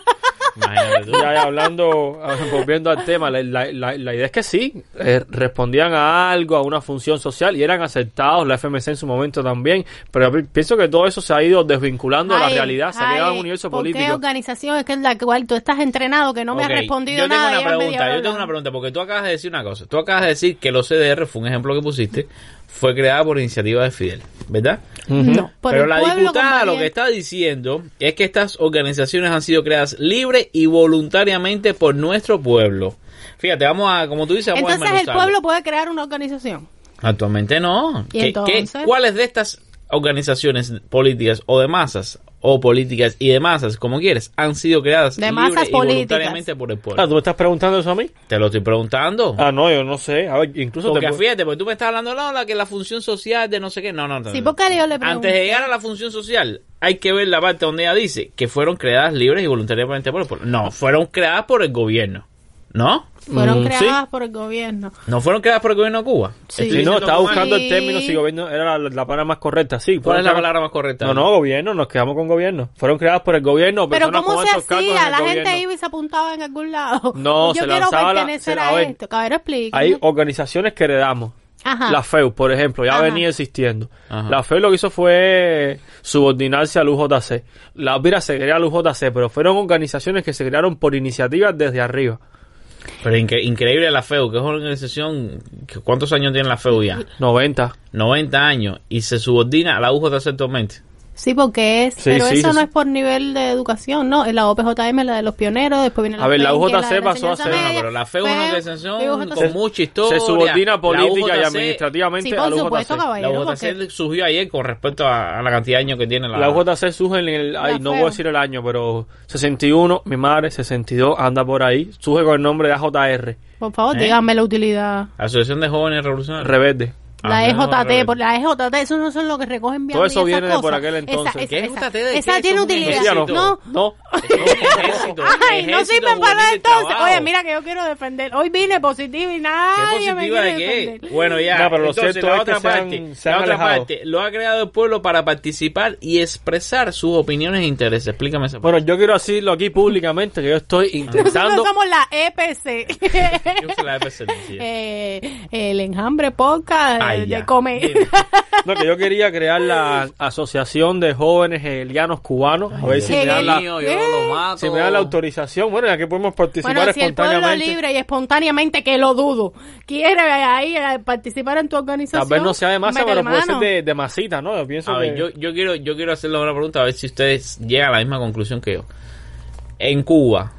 Imagínate tú. Ya, hablando, volviendo al tema, la, la- la- la idea es que sí, eh, respondían a algo, a una función social y eran aceptados, la FMC en su momento también, pero pi- pienso que todo eso se ha ido desvinculando de la Ay, realidad, se ha ay, quedado en un universo ¿por ¿Qué político. organización es que es la cual tú estás entrenado que no me Ok, has respondido yo tengo nada? una pregunta, yo tengo una pregunta, porque tú acabas de decir una cosa. Tú acabas de decir que los CDR, fue un ejemplo que pusiste, fue creada por iniciativa de Fidel, ¿verdad? No, por Pero el la diputada lo que está diciendo es que estas organizaciones han sido creadas libre y voluntariamente por nuestro pueblo. Fíjate, vamos a, como tú dices, vamos a Entonces el desmenuzarlo. pueblo puede crear una organización. Actualmente no. ¿Y ¿Qué- entonces? qué- ¿Cuáles de estas organizaciones políticas o de masas, o políticas y de masas, como quieres, han sido creadas De masas y voluntariamente por el pueblo? Ah, ¿tú me estás preguntando eso a mí? Te lo estoy preguntando. Ah, no, yo no sé. A ver, incluso porque te fíjate, porque tú me estás hablando no, la que la función social de no sé qué. No, no, no. Sí, no. porque yo le. Antes de llegar a la función social, hay que ver la parte donde ella dice que fueron creadas libres y voluntariamente por el pueblo. No, fueron creadas por el gobierno. ¿No? Fueron Mm, creadas por el gobierno. No fueron creadas por el gobierno de Cuba. Sí. Estoy Sí, no, estaba buscando el término si gobierno era la, la palabra más correcta. Sí, ¿Cuál es la palabra más correcta? No, no, gobierno, nos quedamos con gobierno. Fueron creadas por el gobierno. Pero ¿cómo se hacía? La gente gobierno. iba y se apuntaba en algún lado. No, Yo se quiero lanzaba la- pertenecer se- a, a ver, esto. Caballero, explica. Hay organizaciones que heredamos. Ajá. La FEU, por ejemplo, ya Ajá. venía existiendo. Ajá. La FEU lo que hizo fue subordinarse al UJC. La OPIRA se crea al UJC, pero fueron organizaciones que se crearon por iniciativas desde arriba. Pero incre- increíble la FEU, que es una organización. que ¿Cuántos años tiene la FEU ya? 90. 90 años. Y se subordina a la UJC actualmente. Sí, porque es, Sí, pero sí, eso sí, no es por nivel de educación, no, es la OPJM, la de los pioneros, después viene la A ver, la UJC pasó a ser- media, pero la fe es una organización con mucha historia. Se subordina política y administrativamente Sí, a por la supuesto, UJC. La UJC porque surgió ayer con respecto a, a la cantidad de años que tiene la... La UJC surge en el, ay, no voy a decir el año, pero 61, mi madre, 62, anda por ahí, surge con el nombre de AJR, por favor, ¿Eh? díganme la utilidad. Asociación de Jóvenes Revolucionarios. rebelde. La EJT, por la EJT, eso no son los que recogen bien. Todo eso viene de por aquel entonces. Esa, ¿Qué esa, EJT esa, de esa qué? tiene utilidad. ejército. No. no. Ejército, Ay, no sirven para entonces. Oye, mira que yo quiero defender. Hoy vine positivo y ¿Qué nadie me positiva quiere de qué? defender. Bueno, ya. No, pero lo Entonces, cierto la es otra que se han- parte, se han la otra parte, lo ha creado el pueblo para participar y expresar sus opiniones e intereses. Explícame esa Bueno, yo quiero decirlo aquí públicamente que yo estoy Nosotros intentando... somos la EPC. parte. Yo soy la EPC, eh, el enjambre podcast Ay, de comer. No, que yo quería crear la Asociación de Jóvenes Hegelianos Cubanos. A ver si me, dan la, Mío, yo lo mato. si me dan la autorización. Bueno, ya que podemos participar Bueno, si el pueblo espontáneamente. libre y espontáneamente, que lo dudo, quiere ahí eh, participar en tu organización. Tal vez no sea de masa, pero puede ser de, de masita, ¿no? Yo pienso A ver, que... yo, yo quiero yo quiero hacerle una pregunta a ver si ustedes llegan a la misma conclusión que yo. En Cuba,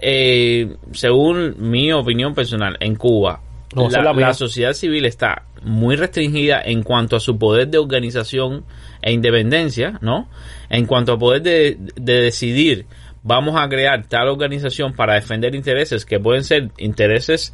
eh, según mi opinión personal, en Cuba, No, la sociedad civil está muy restringida en cuanto a su poder de organización e independencia, ¿no? En cuanto a poder de, de decidir, vamos a crear tal organización para defender intereses que pueden ser intereses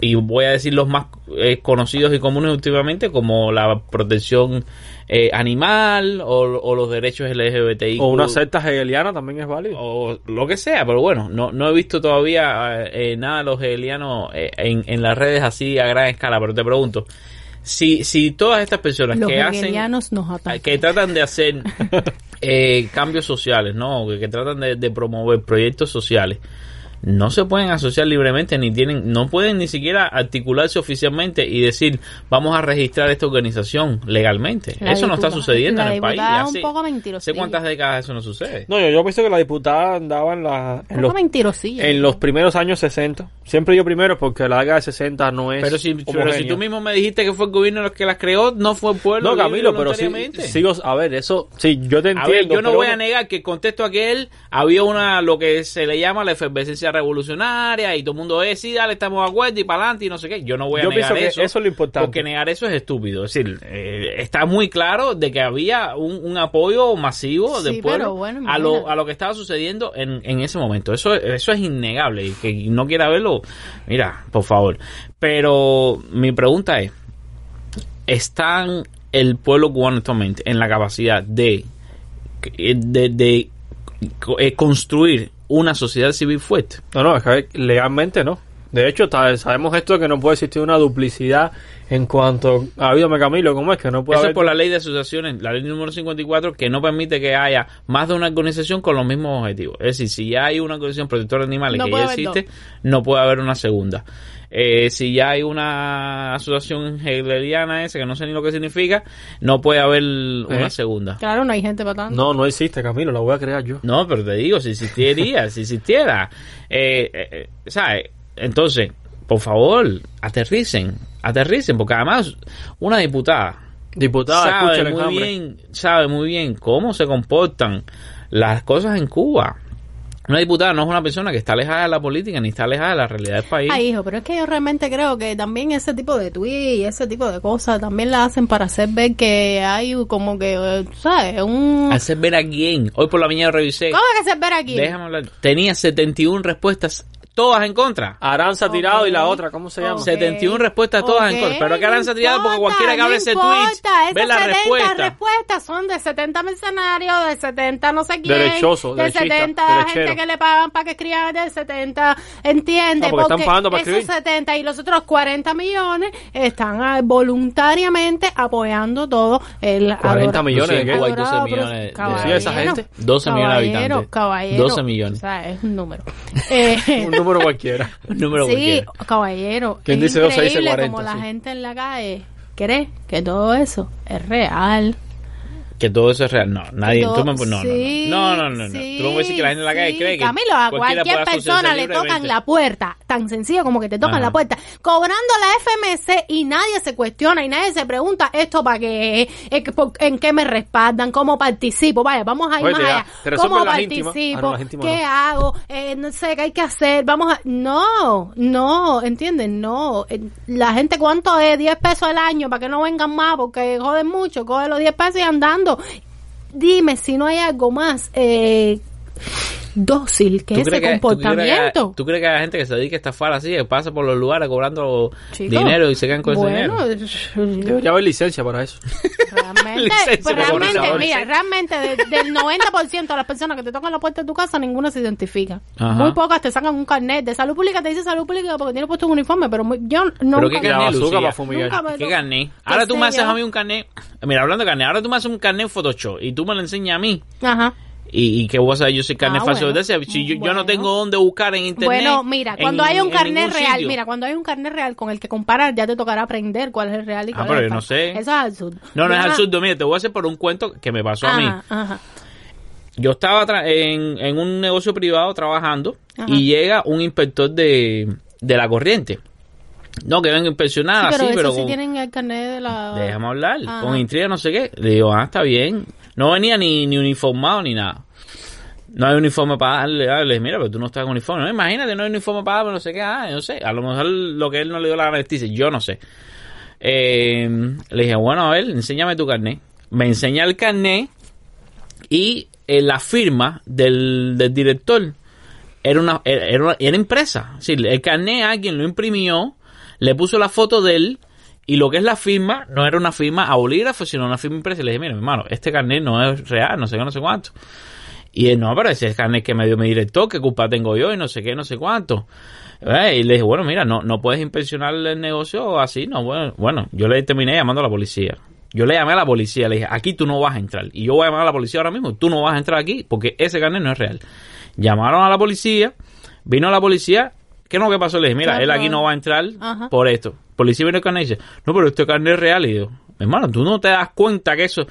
y voy a decir los más eh, conocidos y comunes últimamente como la protección eh, animal o, o los derechos LGBTI O una secta hegeliana también es válido. o lo que sea, pero bueno, no, no he visto todavía eh, eh, nada de los hegelianos eh, en, en las redes así a gran escala, pero te pregunto, si, si todas estas personas Los que hacen, hegelianos nos atacan. que tratan de hacer eh, cambios sociales, ¿no? Que, que tratan de, de promover proyectos sociales, no se pueden asociar libremente ni tienen no pueden ni siquiera articularse oficialmente y decir vamos a registrar esta organización legalmente La eso no está sucediendo la en el país es un poco. ¿hace cuántas décadas eso no sucede No, yo, yo pienso que la diputada andaba en, la, en, Un los, en los primeros años 60. Siempre yo primero porque la década de 60 no es pero si, pero si tú mismo me dijiste que fue el gobierno los que las creó no fue el pueblo No, Camilo, pero sí, sigo... A ver, eso... Sí, yo te A entiendo. ver, yo no pero voy a negar que el contexto aquel había una lo que se le llama la efervescencia revolucionaria y todo el mundo es sí, dale, estamos de acuerdo y para adelante y no sé qué. Yo no voy a Yo negar pienso que eso. eso es lo importante. Porque negar eso es estúpido. Es decir, eh, está muy claro de que había un, un apoyo masivo Sí, del pueblo bueno, a, lo, a lo que estaba sucediendo en, en ese momento. Eso, eso es innegable y que no quiera verlo, mira, por favor. Pero mi pregunta es, ¿están el pueblo cubano actualmente en la capacidad de, de, de eh, construir una sociedad civil fuerte? No, no, que legalmente no. De hecho, sabemos esto que no puede existir una duplicidad en cuanto a Vídame Camilo, ¿cómo es que no puede Eso haber... es por la ley de asociaciones, la ley número 54, que no permite que haya más de una organización con los mismos objetivos. Es decir, si ya hay una organización protectora de animales No que puede ya haber existe, no puede haber una segunda. Eh, si ya hay una asociación hegleriana esa, que no sé ni lo que significa, no puede haber una ¿Eh? segunda. Claro, no hay gente para tanto. No, no existe, Camilo, la voy a crear yo. No, pero te digo, si existiera, si existiera. Eh, eh, eh, ¿Sabes? Entonces, por favor, aterricen, aterricen, porque además una diputada Diputada, escucha sabe muy bien, sabe muy bien cómo se comportan las cosas en Cuba. Una diputada no es una persona que está alejada de la política ni está alejada de la realidad del país. Ay, hijo, pero es que yo realmente creo que también ese tipo de tweets y ese tipo de cosas también la hacen para hacer ver que hay como que, eh, ¿sabes? Un... Hacer ver a quién. Hoy por la mañana revisé. ¿Cómo que hacer ver aquí? Déjame hablar. Tenía 71 respuestas, todas en contra. Aranza Ok. tirado y la otra, ¿cómo se llama? Ok. 71 respuestas todas en Ok, contra. Pero que Aranza no tirado porque cualquiera que hable no ese importa, tweet ve esas la 70 respuesta. respuestas son de 70 mercenarios, de 70 no sé quién, Derechoso, de derechista, 70 derechero. gente que le pagan para que escriban, de 70, entiende, Ah, porque están pagando para esos escribir. 70 y los otros 40 millones están ah, voluntariamente apoyando todo el 40 adora- millones de qué? Cuba hay 12 adorado millones de- esa gente. 12 millones de habitantes. Caballero, 12 millones. O sea, es un número. Eh, Un número cualquiera. Un número Sí, cualquiera. caballero. ¿Quién es dice 12 dice increíble 40, como la sí. gente en la calle cree que todo eso es real. Que todo eso es real. No, nadie. Todo- tú me- no, no, no. sí, no, no, no, no. sí, Tú no puedes decir que la gente en la calle sí. cree que. Camilo, a cualquier persona le tocan la puerta, tan sencillo como que te tocan Ajá. la puerta, cobrando la FMC y nadie se cuestiona y nadie se pregunta esto para qué, eh, en qué me respaldan, cómo participo. Vaya, vamos a ir Oye, más allá. ¿Cómo participo? Ah, no, ¿Qué no. hago? Eh, no sé qué hay que hacer. Vamos a. No, no, ¿entienden? No. La gente, ¿cuánto es? 10 pesos al año para que no vengan más porque joden mucho. Coge los 10 pesos y andando. Dime si no hay algo más eh, dócil que ¿Tú ese que- tú crees que- comportamiento. ¿Tú crees que hay gente que se dedica a estafar así, que pasa por los lugares cobrando dinero y se quedan con bueno, ese dinero? Debería haber licencia para eso. Realmente, Licencia pues realmente, mira, realmente de- del 90% de las personas que te tocan la puerta de tu casa, ninguna se identifica. Ajá. Muy pocas te sacan un carnet de salud pública, te dice salud pública porque tiene puesto un uniforme, pero muy- yo no. Pero qué carnet, Lucía? para fumigar. Nunca me- ¿Qué carnet? Ahora tú me haces yo? a mí un carnet. Mira, hablando de carnet, ahora tú me haces un carnet en Photoshop y tú me lo enseñas a mí. Ajá. ¿Y, y qué voy a yo si carnet Ah, falso bueno. Si yo, yo no tengo dónde buscar en internet. Bueno, mira, en- cuando hay un carnet real, sitio. mira, cuando hay un carnet real con el que comparar, ya te tocará aprender cuál es el real y Ah, cuál pero es el yo no sé. Eso es absurdo. No, no es absurdo. Mira, te voy a hacer por un cuento que me pasó a mí. Ajá. Yo estaba tra- en, en un negocio privado trabajando Ajá. y llega un inspector de, de la corriente. No, que venga a inspeccionar Sí, pero pero sí con- tienen el carnet de la... Déjame hablar, con intriga no sé qué. Le digo, ah, está bien. No venía ni, ni uniformado ni nada. No hay uniforme para darle. Le dije, mira, pero tú no estás con uniforme. Imagínate, no hay uniforme para darle, no sé qué. Ah, no sé. A lo mejor lo que él no le dio la dice, yo no sé. Eh, le dije, bueno, a ver, enséñame tu carnet. Me enseña el carnet y eh, la firma del, director era una, era, era impresa. Es decir, el carnet alguien lo imprimió, le puso la foto de él y lo que es la firma no era una firma a bolígrafo, sino una firma impresa. Y le dije, mira, mi hermano, este carnet no es real, no sé qué, no sé cuánto. Y él, no, pero ese es el carnet que me dio mi director, qué culpa tengo yo y no sé qué, no sé cuánto. Eh, Y le dije, bueno, mira, no, no puedes inspeccionar el negocio así, no, bueno, bueno, yo le terminé llamando a la policía. Yo le llamé a la policía, le dije, aquí tú no vas a entrar. Y yo voy a llamar a la policía ahora mismo, tú no vas a entrar aquí porque ese carnet no es real. Llamaron a la policía, vino la policía, ¿qué no que pasó? Le dije, mira, Claro. él aquí no va a entrar Ajá. por esto. Policía vino el carnet y dice, no, pero este carnet es real. Y yo, hermano, tú no te das cuenta que eso...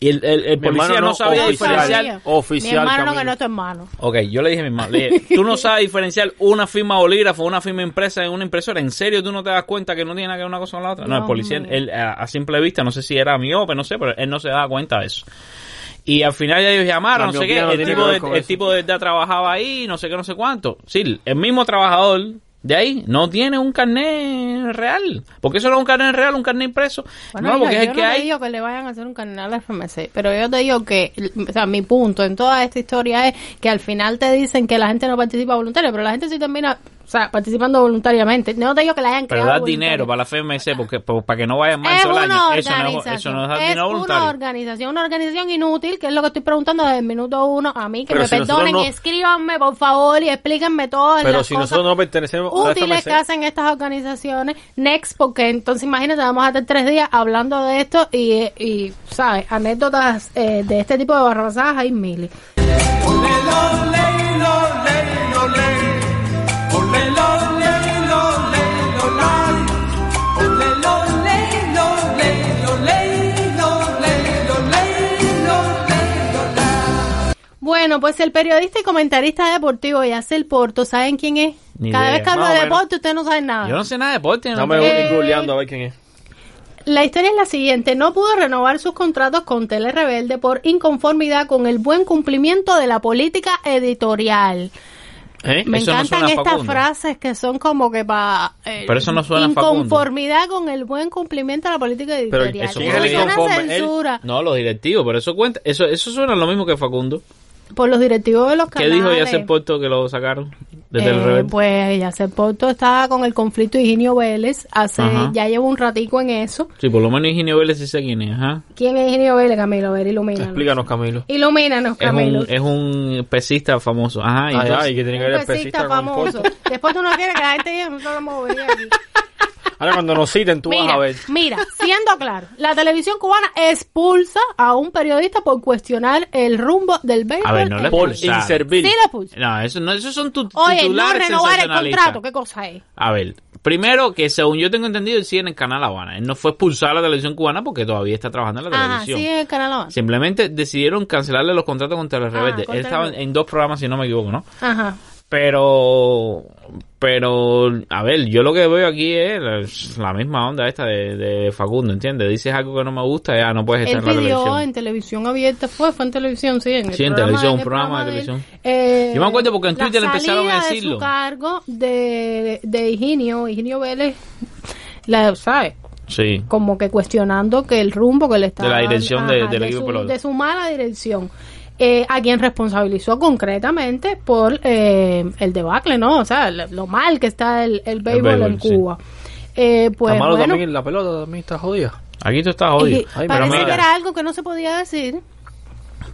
Y el, el- el Mi policía no no, sabía oficial. diferenciar... Oficial, Mi hermano Camilo. que no es tu hermano. Ok, yo le dije a mi hermano, le dije, tú no sabes diferenciar una firma bolígrafo, una firma impresa en una impresora. ¿En serio tú no te das cuenta que no tiene nada que ver una cosa con la otra? No, el policía, él, a, a simple vista, no sé si era miope, no sé, pero él no se daba cuenta de eso. Y al final ya ellos llamaron, La no sé qué, el, tipo de, el tipo de verdad trabajaba ahí, no sé qué, no sé cuánto. Sí, el mismo trabajador de ahí no tiene un carnet real. Porque eso no es un carnet real, un carnet impreso. Bueno, no, porque es yo el que no te hay. digo que le vayan a hacer un canal FMC, pero yo te digo que, o sea, mi punto en toda esta historia es que al final te dicen que la gente no participa voluntaria, pero la gente sí termina, o sea, participando voluntariamente. No te digo que la hayan Pero creado das dinero para la FMC porque, por- para que no vayan más es todo el una año. Eso no eso no es es dinero una voluntario. organización, una organización inútil, que es lo que estoy preguntando desde el minuto uno a mí, que Pero me si perdonen no- escríbanme por favor y explíquenme todas Pero las si cosas nosotros no pertenecemos a la útiles que FMC, hacen estas organizaciones. Next, porque entonces imagínate, vamos a estar tres días hablando de esto y, y ¿sabes? Anécdotas eh, de este tipo de barrabasadas hay miles. Bueno, pues el periodista y comentarista deportivo Yacel Porto, ¿saben quién es? Ni Cada idea. vez que hablo o de deporte, ustedes no saben nada. Yo no sé nada de deporte. No dame tengo- Eh, un googleando a ver quién es. La historia es la siguiente. No pudo renovar sus contratos con Tele Rebelde por inconformidad con el buen cumplimiento de la política editorial. ¿Eh? Me Eso encantan estas frases que son como que para... Pero eso no suena a Facundo. Inconformidad con el buen cumplimiento de la política editorial. Eso es una. Él- censura No, los directivos, pero eso cuenta. Eso, eso suena lo mismo que Facundo. Por los directivos de los ¿Qué canales. dijo Yacel Puerto que lo sacaron desde el Eh, rebelde? pues Yacel Porto estaba con el conflicto de Higinio Vélez. Hace, Ajá. ya llevo un ratico en eso. Sí, por lo menos Higinio Vélez sí sé quién es. Ajá. ¿Quién es Higinio Vélez, Camilo? A ver, ilumínanos. Explícanos, Camilo. Ilumínanos, Es Camilo. un, es un pesista famoso. Ajá. y Ay, entonces- ay, que tiene que ver Un el pesista pesista con famoso. Porto. Después tú no quieres que la gente diga, nosotros hemos movería aquí. Ahora cuando nos citen tú vas Mira, a ver. mira, siendo claro, la televisión cubana expulsa a un periodista por cuestionar el rumbo del béisbol. A ver, no le en- Por inservir. Sí, la expulsa. No, eso no, esos son tus Oye, no renovar el contrato, ¿qué cosa es? A ver, Primero, que según yo tengo entendido, él sigue en el canal Habana. Él no fue expulsado de la televisión cubana porque todavía está trabajando en la Ajá, televisión. sí, el canal Habana. Simplemente decidieron cancelarle los contratos con Telerebelde. con Él estaba en dos programas, si no me equivoco, ¿no? Ajá. Pero, pero, a ver, yo lo que veo aquí es la misma onda esta de, de Facundo, ¿entiendes? Dices algo que no me gusta, ya no puedes estar Él en la pidió televisión. en televisión abierta, fue, fue en televisión, sí, en el Sí, en programa- televisión, el un programa de él. televisión. Eh, Yo me acuerdo porque en Twitter empezaron a decirlo. de su cargo de, de Higinio, Higinio Vélez, la, ¿sabes? Sí. Como que cuestionando que el rumbo que le estaba De la dirección de- ajá, del equipo su, de su mala dirección. Eh, a quien responsabilizó concretamente por eh, el debacle, ¿no? O sea, lo, lo mal que está el, el béisbol en béisbol, sí. Cuba. Eh, pues Está malo bueno, también la pelota, también está jodida. Aquí tú estás y jodido. Ay, parece que era algo que no se podía decir.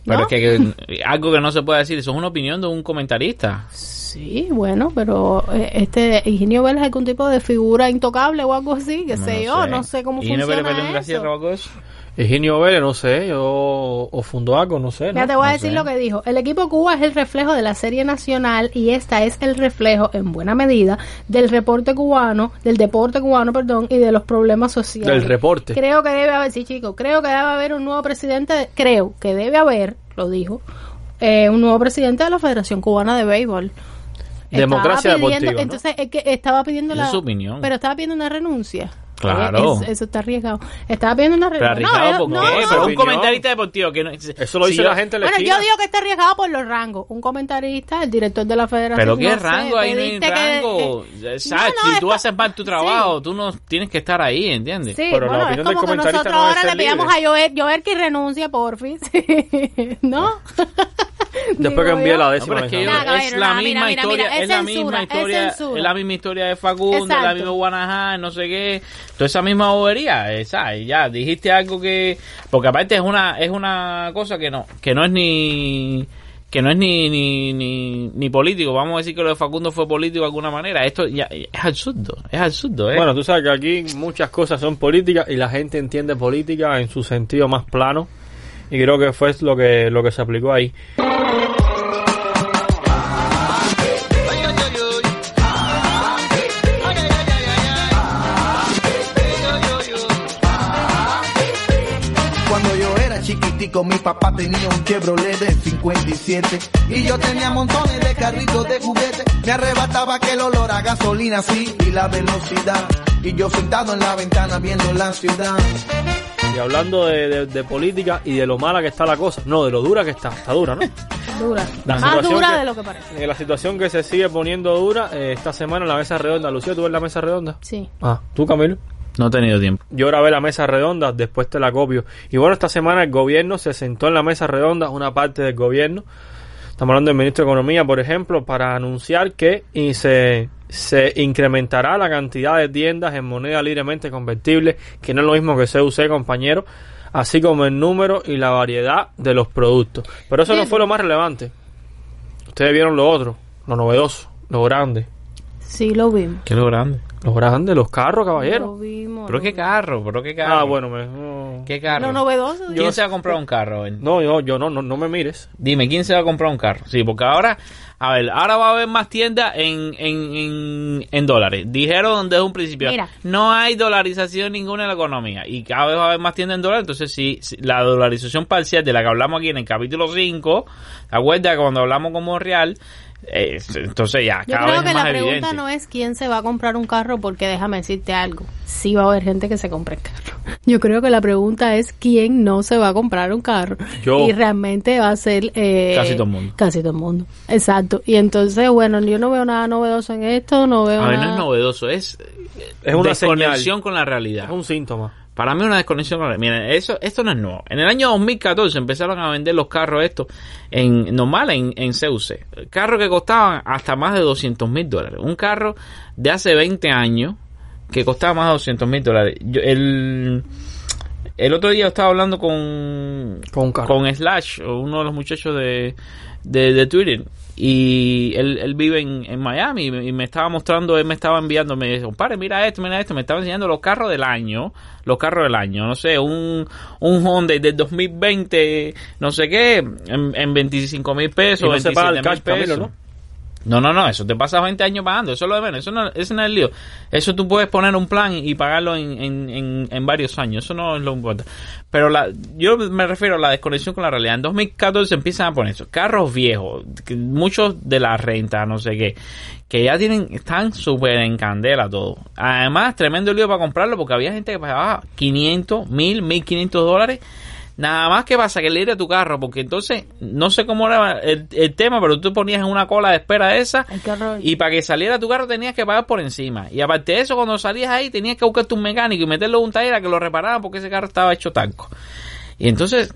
Pero ¿no? es que, que algo que no se puede decir, eso es una opinión de un comentarista. Sí, bueno, pero eh, este Higinio Vélez es algún tipo de figura intocable o algo así, que No sé yo, no sé cómo ¿Y no funciona la eso. Sierra o algo de eso? Higinio Vélez, no sé, yo, o fundó algo, no sé. ¿no? Ya te voy a No decir sé. lo que dijo. El equipo Cuba es el reflejo de la serie nacional y esta es el reflejo, en buena medida, del reporte cubano, del deporte cubano, perdón, y de los problemas sociales. Del reporte. Creo que debe haber, sí, chicos, creo que debe haber un nuevo presidente, de- creo que debe haber, lo dijo, eh, un nuevo presidente de la Federación Cubana de Béisbol. Democracia pidiendo- deportiva, ¿no? Entonces, es que estaba pidiendo la... es su opinión. Pero estaba pidiendo una renuncia. Claro. Es- eso está arriesgado. Estaba pidiendo una Pero renuncia. arriesgado, No, ¿por no, qué? no, Pero un comentarista deportivo que no... Eso lo dice la gente en la Bueno, esquina. yo digo que está arriesgado por los rangos. Un comentarista, el director de la federación. Pero qué no sé, rango, ahí no hay que- rango. eh, ¿Sabes? no, no, si tú haces mal tu sí. trabajo, tú no tienes que estar ahí, ¿entiendes? Sí, Pero la bueno, es del como que nosotros ahora le libre. a Joel, Joel que renuncie, porfis. ¿No? Después que yo. la No, décima. pero es que la misma historia, es, la misma historia, es la misma historia de Facundo, es la misma Guanajá, no sé qué, toda esa misma bobería, esa, y ya dijiste algo que, porque aparte es una, es una cosa que no, que no es ni que no es ni, ni, ni, ni político, vamos a decir que lo de Facundo fue político de alguna manera, esto ya es absurdo, es absurdo, ¿eh? Bueno, tú sabes que aquí muchas cosas son políticas y la gente entiende política en su sentido más plano y creo que fue lo que lo que se aplicó ahí. 55, mi papá tenía un Chevrolet del 57 y yo tenía montones de carritos de juguete. Me arrebataba aquel olor a gasolina, sí, y la velocidad. Y yo sentado en la ventana viendo la ciudad. Y hablando de, política y de lo mala que está la cosa, no, de lo dura que está, está dura, ¿no? dura. Más dura de lo que parece. Eh, la situación que se sigue poniendo dura eh, esta semana en la mesa redonda. Lucía, ¿tú ves la mesa redonda? Sí. Ah, ¿tú, Camilo? No he tenido tiempo. Yo grabé la mesa redonda, después te la copio. Y bueno, esta semana el gobierno se sentó en la mesa redonda, una parte del gobierno. Estamos hablando del ministro de Economía, por ejemplo, para anunciar que y se, se incrementará la cantidad de tiendas en moneda libremente convertible, que no es lo mismo que CUC, compañero, así como el número y la variedad de los productos. Pero eso no fue lo más relevante. Ustedes vieron lo otro, lo novedoso, lo grande. Sí, lo vimos. ¿Qué es lo grande? Lo grande, los carros, Lo caballero. vimos. ¿Pero lo qué vimos. carro? ¿Pero qué carro? Ah, bueno, me- no. ¿Qué carro? Lo novedoso. ¿Quién se va a comprar un carro? Ben? No, yo, yo no, no, no me mires. Dime, ¿quién se va a comprar un carro? Sí, porque ahora, a ver, ahora va a haber más tiendas en, en, en, en dólares. Dijeron desde un principio, Mira. no hay dolarización ninguna en la economía. Y cada vez va a haber más tiendas en dólares. Entonces, si, si la dolarización parcial de la que hablamos aquí en el capítulo 5, ¿te acuerdas que cuando hablamos con Monreal? Eh, entonces ya, Yo cada creo vez que es más la pregunta evidente. no es quién se va a comprar un carro, porque déjame decirte algo. Sí va a haber gente que se compre el carro. Yo creo que la pregunta es quién no se va a comprar un carro. Yo. Y realmente va a ser... eh, Casi todo el mundo. Casi todo el mundo. Exacto. Y entonces, bueno, yo no veo nada novedoso en esto, no veo A ver, no nada... es novedoso, es, Es una desconexión señal. con la realidad. Es un síntoma. Para mí una desconexión. Miren, eso, esto no es nuevo. En el año 2014 empezaron a vender los carros estos en normal en, en CUC. Carros que costaban hasta más de 200 mil dólares. Un carro de hace 20 años que costaba más de 200 mil dólares. Yo- el, el otro día estaba hablando con, Con con Slash, uno de los muchachos de, de, de Twitter. Y él, él vive en, en Miami y me, estaba mostrando, él me estaba enviando, me dijo, compadre, mira esto, mira esto, me estaba enseñando los carros del año, los carros del año, no sé, un, un Honda del 2020, no sé qué, en, en 25 mil pesos, Y no se paga el 27 mil cash, Camilo, pesos. ¿no? No, no, no, eso te pasa 20 años pagando, eso es lo de menos, eso no, ese no es el lío. Eso tú puedes poner un plan y pagarlo en, en, en, en varios años, eso no es lo importante. Pero la, yo me refiero a la desconexión con la realidad. En 2014 empiezan a poner eso, carros viejos, muchos de la renta, no sé qué, que ya tienen, están súper en candela todo. Además, tremendo lío para comprarlo porque había gente que pagaba 500, 1000, 1500 dólares Nada más que pasa que le a tu carro, porque entonces, no sé cómo era el, el tema, pero tú ponías en una cola de espera esa y para que saliera tu carro tenías que pagar por encima. Y aparte de eso, cuando salías ahí tenías que buscarte un mecánico y meterlo en un taller a que lo repararan porque ese carro estaba hecho tanco. Y entonces,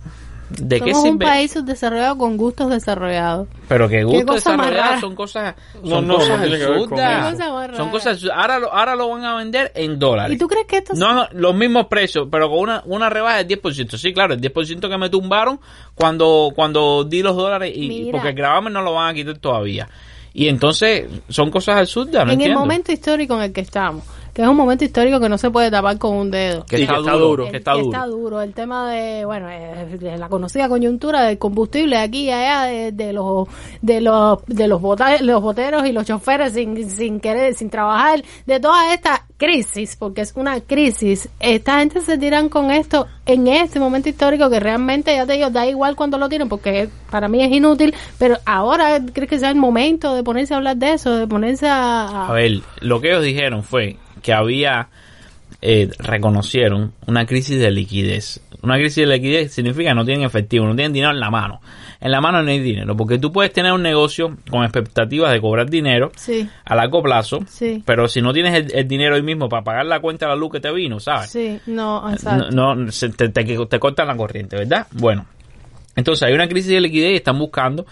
¿de qué Somos un país subdesarrollado con gustos desarrollados. Pero que gusto cosa más desarrollado rara. son cosas, No, son no, cosas no absurdas. cosa Son cosas, ahora lo, ahora lo van a vender en dólares. ¿Y tú crees que esto No, no, los mismos precios, pero con una, una rebaja del 10%. Sí, claro, el 10% que me tumbaron cuando, cuando di los dólares y Mira. porque el gravamen no lo van a quitar todavía. Y entonces son cosas absurdas, no en el momento histórico en el que estamos, que es un momento histórico que no se puede tapar con un dedo? que está, que está duro, duro. que está El- duro. está duro. El tema de, bueno, eh, de la conocida coyuntura del combustible aquí y allá, de, de los de los de los, bota- los boteros y los choferes sin, sin querer, sin trabajar, de toda esta crisis, porque es una crisis. Esta gente se tiran con esto en este momento histórico que realmente, ya te digo, da igual cuando lo tienen, porque para mí es inútil, pero ahora crees que sea el momento de ponerse a hablar de eso, de ponerse a... A ver, lo que ellos dijeron fue que había, eh, reconocieron una crisis de liquidez. Una crisis de liquidez significa que no tienen efectivo, no tienen dinero en la mano. En la mano no hay dinero, porque tú puedes tener un negocio con expectativas de cobrar dinero Sí, a largo plazo, Sí. pero si no tienes el, el dinero hoy mismo para pagar la cuenta de la luz que te vino, ¿sabes? sí, no, exacto. No, te, te, te cortan la corriente, ¿verdad? Bueno, entonces hay una crisis de liquidez y están buscando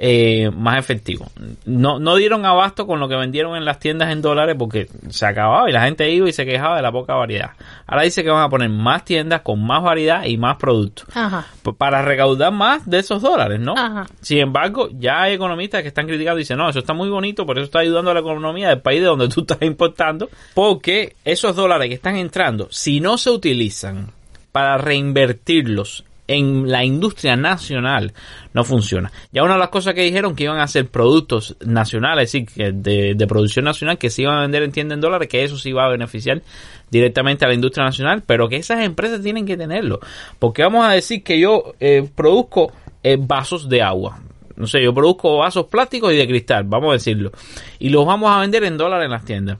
eh, más efectivo. No, no dieron abasto con lo que vendieron en las tiendas en dólares porque se acababa y la gente iba y se quejaba de la poca variedad. Ahora dice que van a poner más tiendas con más variedad y más productos Ajá. para recaudar más de esos dólares, ¿no? Ajá. Sin embargo, ya hay economistas que están criticando y dicen, no, eso está muy bonito, por eso está ayudando a la economía del país de donde tú estás importando, porque esos dólares que están entrando, si no se utilizan para reinvertirlos en la industria nacional, no funciona. Ya una de las cosas que dijeron que iban a hacer productos nacionales, es decir, de, de producción nacional, que se iban a vender en tienda en dólares, que eso sí va a beneficiar directamente a la industria nacional, pero que esas empresas tienen que tenerlo. Porque vamos a decir que yo eh, produzco eh, vasos de agua. No sé, yo produzco vasos plásticos y de cristal, vamos a decirlo. Y los vamos a vender en dólares en las tiendas.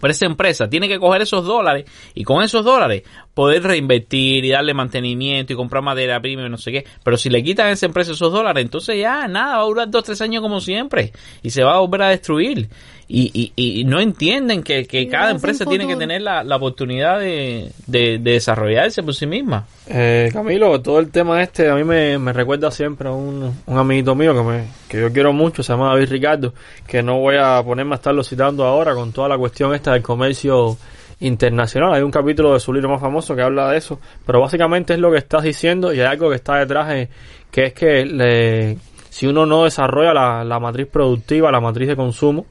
Pero esa empresa tiene que coger esos dólares y con esos dólares poder reinvertir y darle mantenimiento y comprar madera prima y no sé qué. Pero si le quitan a esa empresa esos dólares, entonces ya nada, va a durar dos, tres años como siempre y se va a volver a destruir. Y, y, y no entienden que, que cada empresa tiene que tener la, la oportunidad de, de, de desarrollarse por sí misma. Eh, Camilo, todo el tema este a mí me, me recuerda siempre a un, un amiguito mío que, me, que yo quiero mucho, se llama David Ricardo, que no voy a ponerme a estarlo citando ahora con toda la cuestión esta del comercio internacional. Hay un capítulo de su libro más famoso que habla de eso, pero básicamente es lo que estás diciendo y hay algo que está detrás, eh, que es que le- si uno no desarrolla la, la matriz productiva, la matriz de consumo,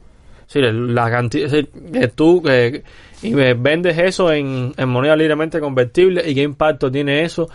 Sí, la cantidad, es decir, que tú que y me vendes eso en, en moneda libremente convertible y qué impacto tiene eso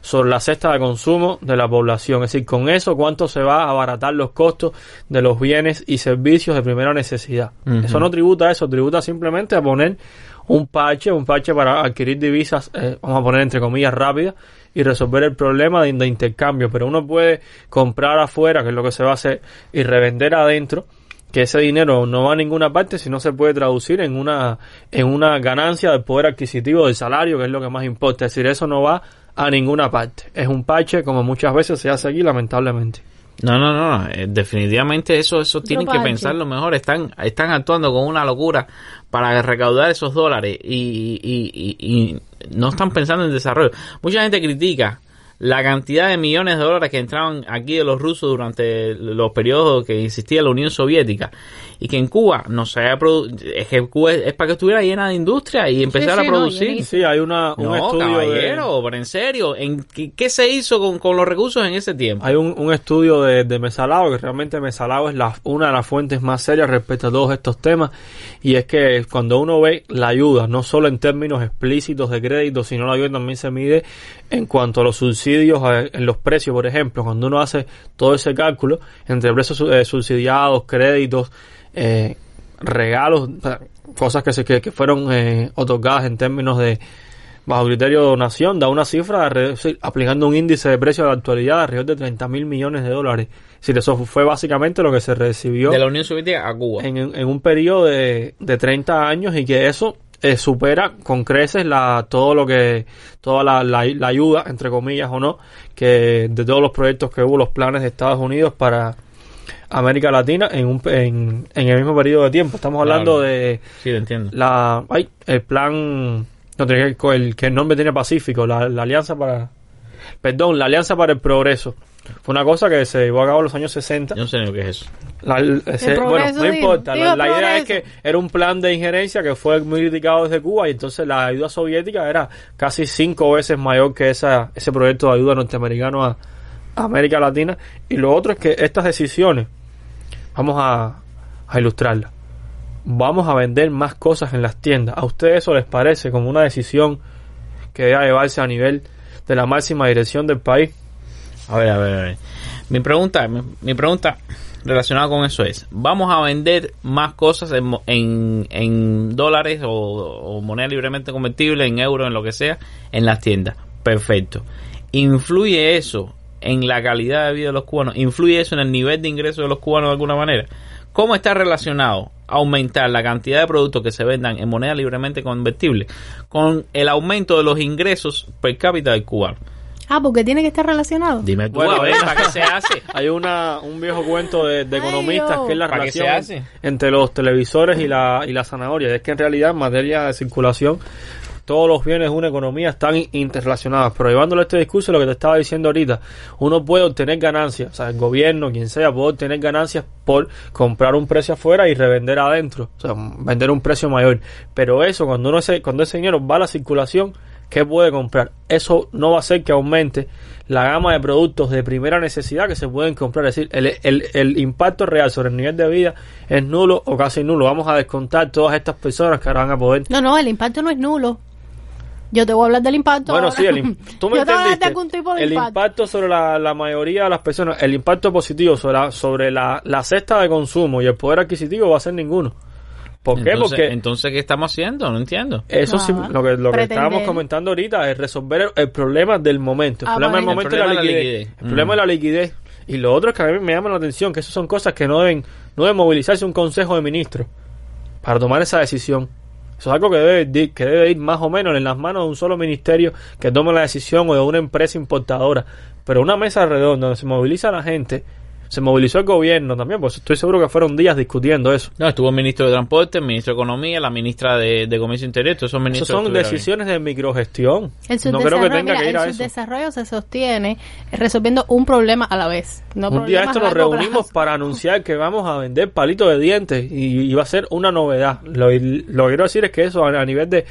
sobre la cesta de consumo de la población. Es decir, con eso cuánto se va a abaratar los costos de los bienes y servicios de primera necesidad. Eso no tributa a eso, tributa simplemente a poner un parche, un parche para adquirir divisas, eh, vamos a poner entre comillas rápidas y resolver el problema de, de intercambio. Pero uno puede comprar afuera, que es lo que se va a hacer, y revender adentro que ese dinero no va a ninguna parte si no se puede traducir en una en una ganancia del poder adquisitivo del salario que es lo que más importa. Es decir eso no va a ninguna parte. Es un parche como muchas veces se hace aquí lamentablemente. No, no, no, eh, definitivamente eso, eso tienen que pensarlo mejor. Están, están actuando con una locura para recaudar esos dólares y, y- y- y no están pensando en desarrollo. Mucha gente critica la cantidad de millones de dólares que entraban aquí de los rusos durante los periodos que existía la Unión Soviética y que en Cuba no se haya es que Cuba es, es para que estuviera llena de industria y empezar sí, a no, producir. llenísimo. sí hay una un no, estudio de- caballero, pero en serio, ¿en qué, qué se hizo con, con los recursos en ese tiempo? hay un, un estudio de, de Mesalao, que realmente Mesalao es la, una de las fuentes más serias respecto a todos estos temas, y es que cuando uno ve la ayuda, no solo en términos explícitos de crédito, sino la ayuda también se mide en cuanto a los subsidios en los precios, por ejemplo, cuando uno hace todo ese cálculo entre precios eh, subsidiados, créditos, eh, regalos, cosas que, se, que, que fueron eh, otorgadas en términos de bajo criterio de donación, da una cifra, aplicando un índice de precio de la actualidad de alrededor de 30 mil millones de dólares. Decir, eso fue básicamente lo que se recibió De la Unión Soviética a Cuba. en, en un periodo de, de 30 años y que eso eh, supera con creces la, todo lo que, toda la, la, la ayuda, entre comillas o no, que de todos los proyectos que hubo, los planes de Estados Unidos para América Latina en, un, en, en el mismo periodo de tiempo. Estamos hablando Claro. de Sí, lo entiendo. la, ay, el plan, no que, el, que el nombre tiene Pacífico, la, la alianza para, perdón, la alianza para el progreso. Fue una cosa que se llevó a cabo en los años 60 Yo no sé ni lo que es eso. la- ese- bueno, no digo, importa. digo La, la idea es que era un plan de injerencia que fue muy criticado desde Cuba y entonces la ayuda soviética era casi cinco veces mayor que esa, ese proyecto de ayuda norteamericano a, a América Latina. Y lo otro es que estas decisiones, vamos a, a ilustrarlas, vamos a vender más cosas en las tiendas. ¿A ustedes eso les parece como una decisión que debe llevarse a nivel de la máxima dirección del país? A ver, a ver, a ver. Mi pregunta, mi, mi pregunta relacionada con eso es, ¿vamos a vender más cosas en, en, dólares o, o moneda libremente convertible, en euros, en lo que sea, en las tiendas? Perfecto. ¿Influye eso en la calidad de vida de los cubanos? ¿Influye eso en el nivel de ingresos de los cubanos de alguna manera? ¿Cómo está relacionado aumentar la cantidad de productos que se vendan en moneda libremente convertible con el aumento de los ingresos per cápita del cubano? Ah, porque tiene que estar relacionado. Dime tú, Bueno, a ver, ¿para qué se hace? Hay una, un viejo cuento de, economistas que es la ¿Para qué se relación entre los televisores y la, y la zanahoria. Es que en realidad en materia de circulación todos los bienes de una economía están in- interrelacionados. Pero llevándolo a este discurso, lo que te estaba diciendo ahorita, uno puede obtener ganancias, o sea, el gobierno, quien sea, puede obtener ganancias por comprar un precio afuera y revender adentro, o sea, vender un precio mayor. Pero eso, cuando uno ese, cuando ese dinero va a la circulación, ¿qué puede comprar? Eso no va a hacer que aumente la gama de productos de primera necesidad que se pueden comprar. Es decir, el, el, el impacto real sobre el nivel de vida es nulo o casi nulo. Vamos a descontar todas estas personas que ahora van a poder No, no, el impacto no es nulo. Yo te voy a hablar del impacto. Bueno, ahora. sí, el, tú me entendiste. algún tipo de el impacto. impacto sobre la, la mayoría de las personas, el impacto positivo sobre, la, sobre la, la cesta de consumo y el poder adquisitivo va a ser ninguno. ¿Por qué? Entonces, Porque entonces, ¿qué estamos haciendo? No entiendo. eso sí, Ah, lo que, lo que estábamos comentando ahorita es resolver el, el problema del momento. El Ah, problema del momento El es la problema de la liquidez. El problema de la liquidez. Y lo otro es que a mí me llama la atención, que eso son cosas que no deben, no debe movilizarse un consejo de ministros para tomar esa decisión. Eso es algo que debe, que debe ir más o menos en las manos de un solo ministerio que tome la decisión o de una empresa importadora. Pero una mesa redonda donde se moviliza la gente, se movilizó el gobierno también, pues estoy seguro que fueron días discutiendo eso. No, estuvo el ministro de Transporte, el ministro de Economía, la ministra de, de Comercio Interior, todos esos son decisiones de microgestión. El No creo que tenga mira, que ir a el eso. subdesarrollo se sostiene resolviendo un problema a la vez. No un día esto nos reunimos plazo. para anunciar que vamos a vender palitos de dientes y, y va a ser una novedad. Lo, lo que quiero decir es que eso a, a nivel de,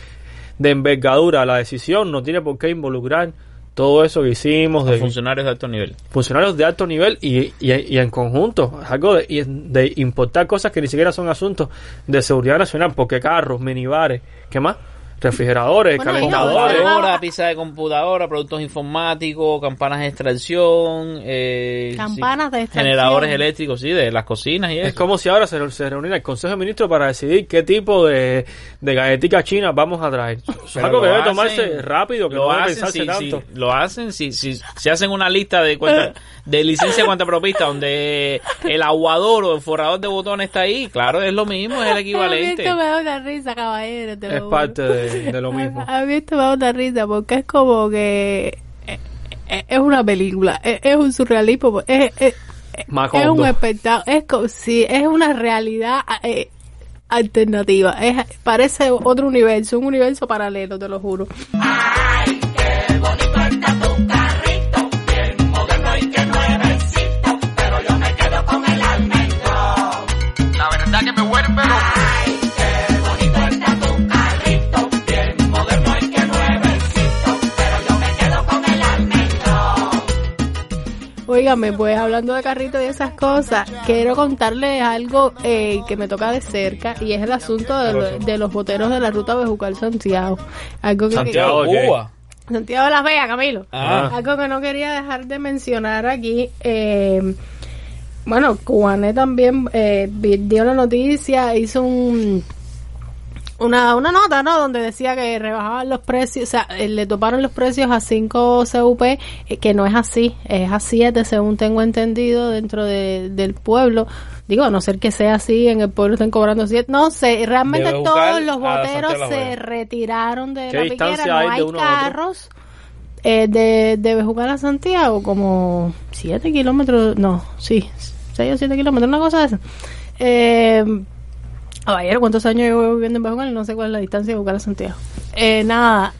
de envergadura, la decisión no tiene por qué involucrar todo eso que hicimos de funcionarios de alto nivel. funcionarios de alto nivel y, y, y en conjunto. Es algo de, de importar cosas que ni siquiera son asuntos de seguridad nacional, porque carros, minibares, ¿qué más? Refrigeradores, Bueno, calentadores. Computadora, pizza de computadora, productos informáticos, campanas de extracción, eh, Campanas de extracción. generadores eléctricos, sí, de las cocinas y Es eso. como si ahora se, se reuniera el Consejo de Ministros para decidir qué tipo de, de galletica china vamos a traer. Es algo que debe hacen- tomarse rápido, que lo no debe hacen, pensarse si, tanto. si- lo hacen si, si, si hacen una lista de cuenta, de licencia cuenta propista donde el aguador o el forrador de botones está ahí, claro, es lo mismo, es el equivalente. Esto me da una risa, caballero. te lo Es parte de, de lo mismo. A mí esto me da una risa porque es como que eh, eh, es una película, es, es un surrealismo, es, es, es un espectáculo, es como si es una realidad eh, alternativa, es parece otro universo, un universo paralelo, te lo juro. La Óigame, pues hablando de carrito y esas cosas, quiero contarles algo eh, que me toca de cerca y es el asunto de, lo- de los boteros de la ruta Bejucal Santiago. Algo que, Santiago. Cuba. Santiago de las Vegas, Camilo. Ah. Algo que no quería dejar de mencionar aquí. eh, bueno, Cubané también eh, dio la noticia, hizo un una, una nota, ¿no? Donde decía que rebajaban los precios, o sea, eh, le toparon los precios a 5 CUP, eh, que no es así, es a 7 según tengo entendido dentro de- del pueblo. Digo, a no ser que sea así, en el pueblo estén cobrando 7. No sé, realmente todos los boteros se retiraron de ¿Qué la piquera, no hay carros. Eh, de, de Bejucal a Santiago, como 7 kilómetros, no, sí, 6 o 7 kilómetros, una cosa de esa. Eh, Caballero, ¿cuántos años llevo viviendo en Bejucal? No sé cuál es la distancia de Bejucal a Santiago. Eh, nada,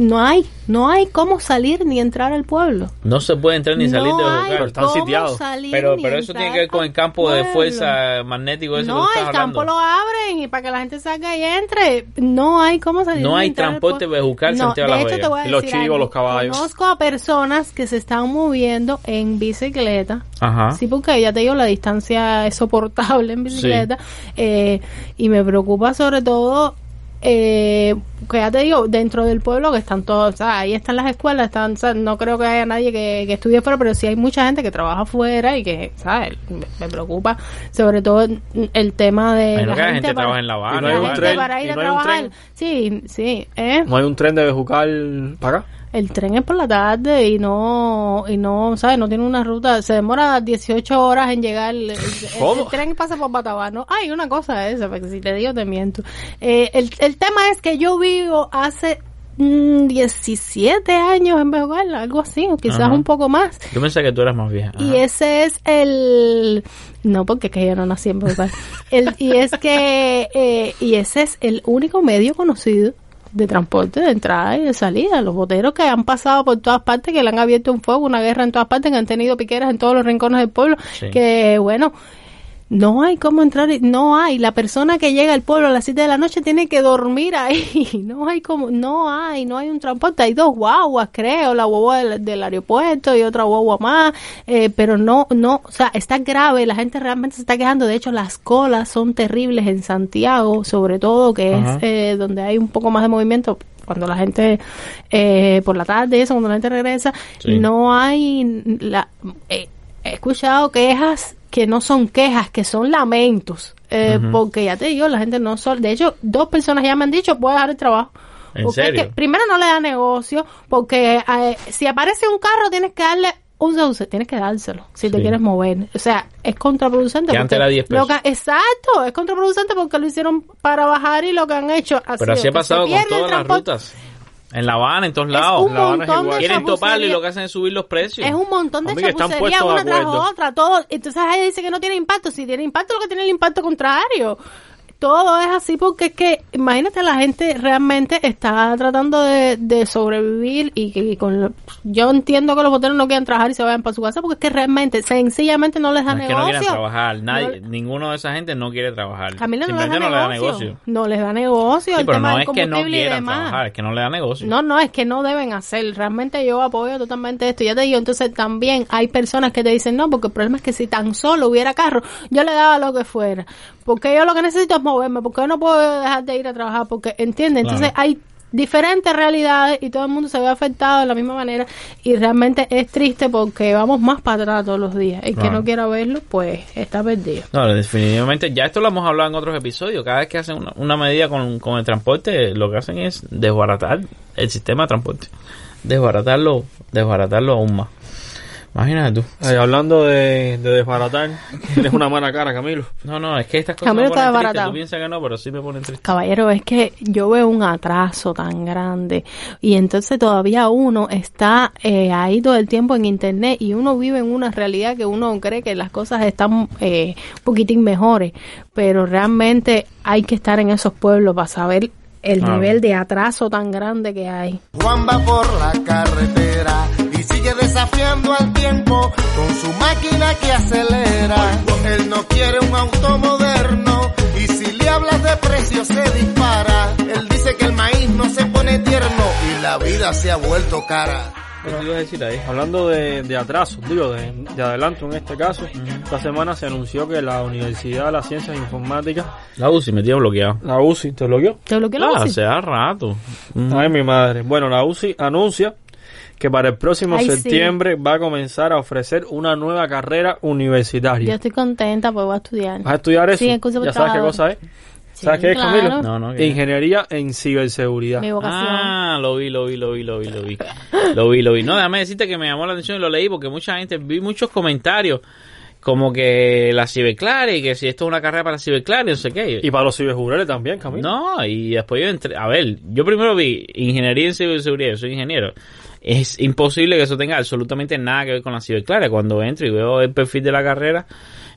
no hay, no hay cómo salir ni entrar al pueblo. No se puede entrar ni salir de Bejucal. están sitiados. Pero, pero eso tiene que ver con el campo de fuerza magnético ese No, el campo hablando. lo abren y para que la gente salga y entre. No hay cómo salir. No ni hay entrar transporte. Bejucal, No, Santiago de hecho te voy a los chivos, algo. los caballos. Conozco a personas que se están moviendo en bicicleta. Ajá. Sí, porque ya te digo, la distancia es soportable en bicicleta. Eh, y me preocupa sobre todo, eh, que ya te digo, dentro del pueblo que están todos, o sea, ahí están las escuelas, están, o sea, no creo que haya nadie que, que estudie fuera, pero sí hay mucha gente que trabaja afuera y que, ¿sabes? Me, me preocupa sobre todo el tema de la que gente, gente para, trabaja en La Habana. Y no hay un para ir no trabajar. tren. Sí, sí, ¿eh? No hay un tren de Bejucal para acá. El tren es por la tarde y no, y no, ¿sabes? No tiene una ruta, se demora 18 horas en llegar. El, el- ¿Cómo? el tren pasa por Batabano. Hay una cosa esa, porque si te digo te miento. Eh, el, el tema es que yo vivo hace mm, 17 años en Bejucal, algo así, o quizás Ajá. un poco más. Yo pensé que tú eras más vieja. Y ese es el... No, porque es que yo no nací en. El, y es que... eh, y ese es el único medio conocido de transporte de entrada y de salida. Los boteros que han pasado por todas partes, que le han abierto un fuego, una guerra en todas partes, que han tenido piqueras en todos los rincones del pueblo, Sí. que bueno... No hay cómo entrar, no hay. La persona que llega al pueblo a las 7 de la noche tiene que dormir ahí. No hay como, no hay, no hay un transporte. Hay dos guaguas, creo, la guagua del, del aeropuerto y otra guagua más. eh, pero no, no, o sea, está grave. La gente realmente se está quejando. De hecho, las colas son terribles en Santiago, sobre todo, que Ajá. es eh, donde hay un poco más de movimiento. Cuando la gente, eh, por la tarde, eso, cuando la gente regresa, Sí. no hay la, eh, he escuchado quejas que no son quejas, que son lamentos. Eh. Porque ya te digo, la gente no sol De hecho, dos personas ya me han dicho, voy a dejar el trabajo. ¿En Porque es que primero no le da negocio, porque eh, si aparece un carro tienes que darle un sauce, tienes que dárselo si te quieres mover. O sea, es contraproducente. Que antes era 10 lo pesos. que- exacto, es contraproducente porque lo hicieron para bajar y lo que han hecho ha Pero así ha pasado con todas las rutas. En La Habana, en todos Es lados. un La Habana es montón igual. de Quieren toparlo y lo que hacen es subir los precios. Es un montón de están chapucería una tras otra, todo. Entonces ahí dice que no tiene impacto. Si tiene impacto, lo que tiene el impacto contrario. Todo es así porque es que, imagínate, la gente realmente está tratando de, de sobrevivir y que y con lo- yo entiendo que los boteros no quieran trabajar y se vayan para su casa porque es que realmente, sencillamente no les da No es que no negocio. quieran trabajar. Nadie, No- ninguno de esa gente no quiere trabajar. Camila no les da no le negocio. da negocio. No les da negocio. Sí, el pero tema no del es que no quieran trabajar, es que no le da negocio. No, no, es que no deben hacer. Realmente yo apoyo totalmente esto. Ya te digo, entonces también hay personas que te dicen no, porque el problema es que si tan solo hubiera carro, yo le daba lo que fuera. Porque yo lo que necesito es moverme, porque yo no puedo dejar de ir a trabajar, porque, ¿entiendes? Entonces Claro. hay diferentes realidades y todo el mundo se ve afectado de la misma manera y realmente es triste porque vamos más para atrás todos los días. El que no quiera verlo, pues está perdido. No, definitivamente, ya esto lo hemos hablado en otros episodios. Cada vez que hacen una, una medida con, con el transporte, lo que hacen es desbaratar el sistema de transporte. Desbaratarlo, desbaratarlo aún más. Imagínate tú. Ay, hablando de, de desbaratar, tienes una mala cara, Camilo. No, no, es que estas cosas Camilo me ponen está triste. desbaratado. Tú piensas que no, pero sí me ponen triste. Caballero, es que yo veo un atraso tan grande y entonces todavía uno está eh, ahí todo el tiempo en internet y uno vive en una realidad que uno cree que las cosas están eh, un poquitín mejores, pero realmente hay que estar en esos pueblos para saber el nivel de atraso tan grande que hay. Juan va por la carretera desafiando al tiempo con su máquina que acelera. Él no quiere un auto moderno y si le hablas de precio se dispara. Él dice que el maíz no se pone tierno y la vida se ha vuelto cara. ¿Qué te ibas a decir ahí? Hablando de, de atraso, digo, de, de adelanto en este caso, esta semana se anunció que la Universidad de las Ciencias Informáticas, La UCI me tiene bloqueado. la UCI, ¿te bloqueó? ¿Te bloqueó la Ah, UCI? hace rato. Ay, mi madre. Bueno, la UCI anuncia que para el próximo Ay, sí. septiembre va a comenzar a ofrecer una nueva carrera Yo universitaria. estoy contenta porque voy a estudiar. ¿Vas a estudiar eso? Sí, en curso ¿Ya sabes qué cosa es? Sí, ¿Sabes qué es, claro. Camilo? No, no. ¿qué? Ingeniería en ciberseguridad. Mi vocación. Ah, lo vi, lo vi, lo vi, lo vi, lo vi. Lo vi, lo vi. No, déjame decirte que me llamó la atención y lo leí porque mucha gente, vi muchos comentarios como que la ciberclaria y que si esto es una carrera para la ciberclaria, no sé qué. Y para los ciberjurales también, Camilo. No, y después yo entré, a ver, yo primero vi ingeniería en ciberseguridad, yo soy ingeniero. Es imposible que eso tenga absolutamente nada que ver con la ciberclaria. Cuando entro y veo el perfil de la carrera,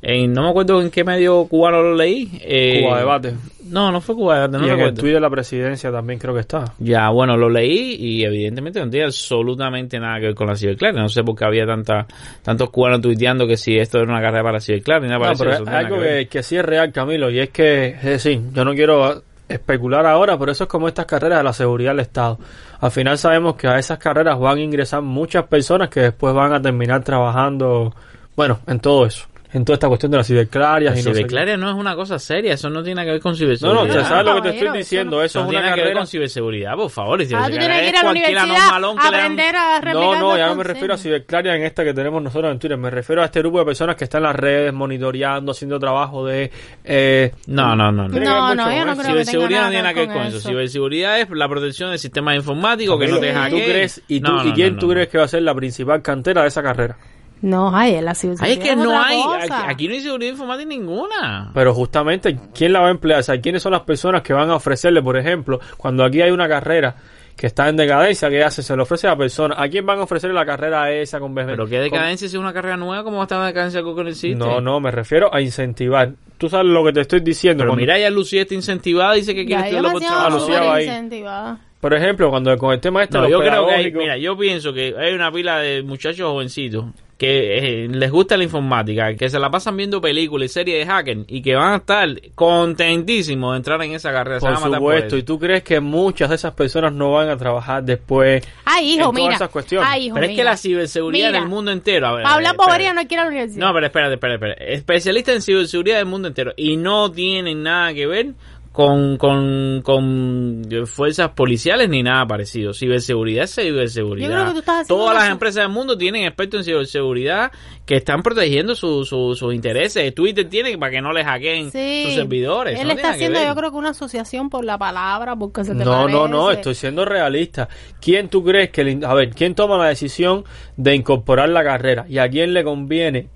en, no me acuerdo en qué medio cubano lo leí. eh, Cuba Debate. No, no fue Cuba Debate, no y en el recuerdo. Twitter de la presidencia también creo que está. Ya, bueno, lo leí y evidentemente no tiene absolutamente nada que ver con la ciberclaria. No sé por qué había tanta, tantos cubanos tuiteando que si esto era una carrera para la ciberclaria. ni nada No, pero eso es algo que, que sí es real, Camilo, y es que, es decir, yo no quiero especular ahora, pero eso es como estas carreras de la seguridad del Estado. Al final sabemos que a esas carreras van a ingresar muchas personas que después van a terminar trabajando, bueno, en todo eso, en toda esta cuestión de las ciberclarias La y no sé no es una cosa seria, eso no tiene nada que ver con No, ciberseguridad. no, te sabes lo que te estoy eso diciendo, no- eso no es tiene una nada que ver carrera... con ciberseguridad, por favor. Y Ah, tú tienes que ir es a la universidad a le dan- aprender a No, no, ya no me refiero a consejos. ciberclaria en esta que tenemos nosotros en Twitter, me refiero a este grupo de personas que están en las redes monitoreando, haciendo trabajo de... Eh, No, no, no. no. Tiene No, no, yo no creo que tenga Ciberseguridad nada no tiene nada que ver con eso. Ciberseguridad es la protección del sistema informático, que no te ¿Y hackeen. tú crees, y, tú, No, ¿y no, quién no, tú no. crees que va a ser la principal cantera de esa carrera? No, hay, la Ay, ciberseguridad es que no hay, cosa. aquí, aquí no hay seguridad informática ninguna. Pero justamente, ¿quién la va a emplear? O sea, ¿quiénes son las personas que van a ofrecerle, por ejemplo, cuando aquí hay una carrera que está en decadencia, ¿qué hace? Se le ofrece a la persona. ¿A quién van a ofrecerle la carrera esa con Pero qué decadencia si es una carrera nueva, ¿cómo va a estar la decadencia no existe? No, no, me refiero a incentivar. Tú sabes lo que te estoy diciendo. Pero cuando- mira, ya Lucía está incentivada, dice que quiere estudiar por demasiado Ah. Lucía va ahí. incentivada. Por ejemplo, cuando con el tema este, No, yo creo que hay, mira, yo pienso que hay una pila de muchachos jovencitos que eh, les gusta la informática, que se la pasan viendo películas y series de hacker y que van a estar contentísimos de entrar en esa carrera. se Por van a matar supuesto, por y tú crees que muchas de esas personas no van a trabajar después Ay, hijo, en todas mira. esas cuestiones. Ay, hijo, Pero es que mira. la ciberseguridad Mira. en el mundo entero. A ver, Paula. Povería no quiere a la universidad. No, pero espérate, espérate, espérate. Especialista en ciberseguridad del mundo entero. Y no tienen nada que ver con, con, con fuerzas policiales ni nada parecido. Ciberseguridad es ciberseguridad. Yo creo que tú estás haciendo Todas las empresas del mundo tienen expertos en ciberseguridad que están protegiendo su- su- sus intereses. Twitter tiene para que no les hackeen Sí. sus servidores. Él No está haciendo, yo creo que una asociación por la palabra, porque se te No, no, no, estoy siendo realista. ¿Quién tú crees que, le- a ver, quién toma la decisión de incorporar la carrera? ¿Y a quién le conviene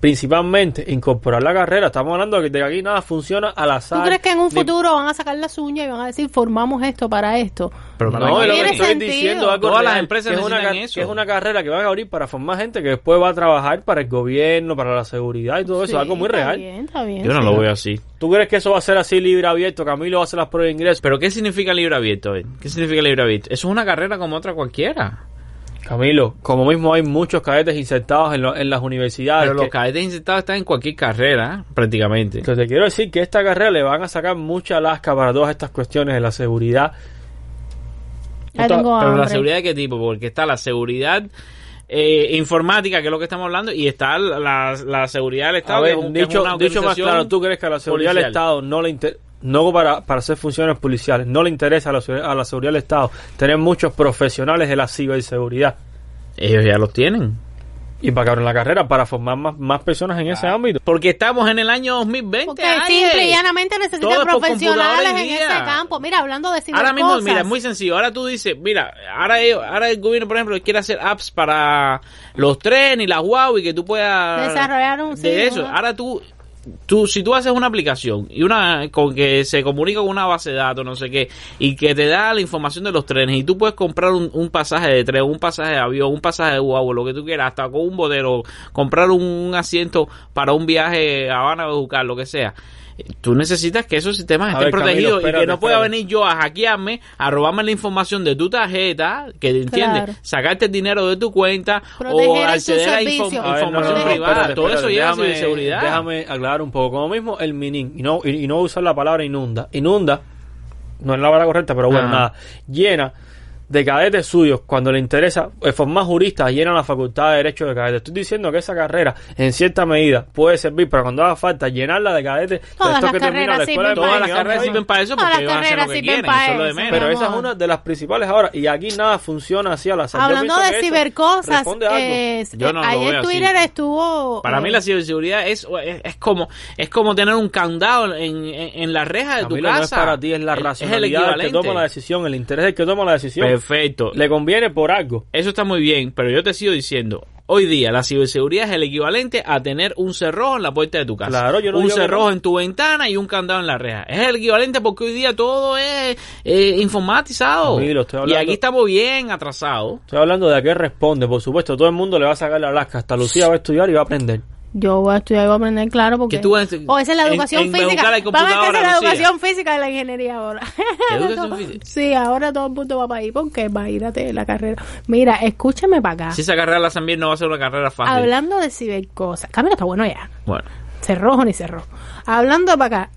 principalmente incorporar la carrera? Estamos hablando de que de aquí nada funciona al azar. ¿Tú crees que en un ni- futuro van a sacar las uñas y van a decir, formamos esto para esto? Pero para No, lo que Tiene estoy sentido. diciendo algo Todas las empresas que es una, eso. que es una carrera que van a abrir para formar gente que después va a trabajar para el gobierno, para la seguridad y todo eso, Sí, algo muy está real. bien, está bien, Yo no sí. lo veo así. ¿Tú crees que eso va a ser así libre abierto? Camilo va a hacer las pruebas de ingreso. ¿Pero qué significa libre abierto? Ver, ¿Qué significa libre abierto? Eso es una carrera como otra cualquiera. Camilo, como mismo hay muchos cadetes insertados en, lo- en las universidades. Pero los cadetes insertados están en cualquier carrera, prácticamente. que te quiero decir que esta carrera le van a sacar mucha lasca para todas estas cuestiones de la seguridad. Ya tengo Pero la seguridad de qué tipo? Porque está la seguridad eh, informática, que es lo que estamos hablando, y está la, la seguridad del Estado, A ver, que es dicho, una dicho más claro, ¿tú crees que a la seguridad del. Estado no le inter- no para, para hacer funciones policiales, no le interesa a la, a la seguridad del Estado tener muchos profesionales de la ciberseguridad Ellos ya los tienen. y para que abran la carrera para formar más, más personas en ese ámbito? Porque estamos en el año 2020. Porque simple y llanamente necesitan profesionales en ese campo. Mira, hablando de Ahora mismo, cibercosas. mira, es muy sencillo. Ahora tú dices, mira, ahora, ellos- ahora el gobierno, por ejemplo, quiere hacer apps para los trenes y las guau y que tú puedas... Desarrollar un- De sí, eso. Ahora tú, tú, si tú haces una aplicación y una con que se comunica con una base de datos, no sé qué, y que te da la información de los trenes y tú puedes comprar un, un pasaje de tren, un pasaje de avión, un pasaje de guau, lo que tú quieras, hasta con un bodero, comprar un, asiento para un viaje a Habana o Jucar, lo que sea. Tú necesitas que esos sistemas A estén ver, Camilo, protegidos y que no pueda espérate. venir yo a hackearme, a robarme la información de tu tarjeta, que entiendes, Claro. sacarte el dinero de tu cuenta o acceder a info-. A ver, información no, no, privada. espérate, Todo eso lleva a déjame- ciberseguridad. Déjame aclarar un poco. Como mismo el minin, y no, y, y no usar la palabra inunda. Inunda, no es la palabra correcta, pero bueno, Ajá. nada. Llena de cadetes suyos, cuando le interesa eh, formar juristas, llenan la facultad de Derecho de cadetes. Estoy diciendo que esa carrera, en cierta medida, puede servir para cuando haga falta llenarla de cadetes. de Todas las que terminan la carreras escuela de sirven Todas las eso. carreras sirven para eso Todas porque las van a hacer lo carreras que sirven quieren, para eso es lo de eso, menos. Pero esa es una de las principales ahora. Y aquí nada funciona así al azar. Hablando de cibercosas, eh, Yo no ayer veo así. Twitter estuvo... Para mí eh, la ciberseguridad es, es, es como es como tener un candado en, en, en la reja de tu casa. no es para ti, es la Es- es el racionalidad del que toma la decisión, el interés del que toma la decisión. Perfecto. Le conviene por algo. Eso está muy bien, pero yo te sigo diciendo, hoy día la ciberseguridad es el equivalente a tener un cerrojo en la puerta de tu casa. Claro, yo no un cerrojo no. en tu ventana y un candado en la reja. Es el equivalente porque hoy día todo es eh, informatizado. Y aquí estamos bien atrasados. Estoy hablando de a qué responde. Por supuesto, todo el mundo le va a sacar la lasca. Hasta Lucía va a estudiar y va a aprender. Yo voy a estudiar y voy a aprender, claro, porque... Que tú vas- o esa es la educación en física. Vamos a hacer la educación física de la ingeniería ahora. Sí, ahora todo el mundo va para ahí porque imagínate la carrera. Mira, escúchame para acá. Si esa carrera la hacen bien, no va a ser una carrera fácil. Hablando de cibercosas. Camilo está bueno ya. Bueno, Cerrojo ni cerrojo. Hablando para acá.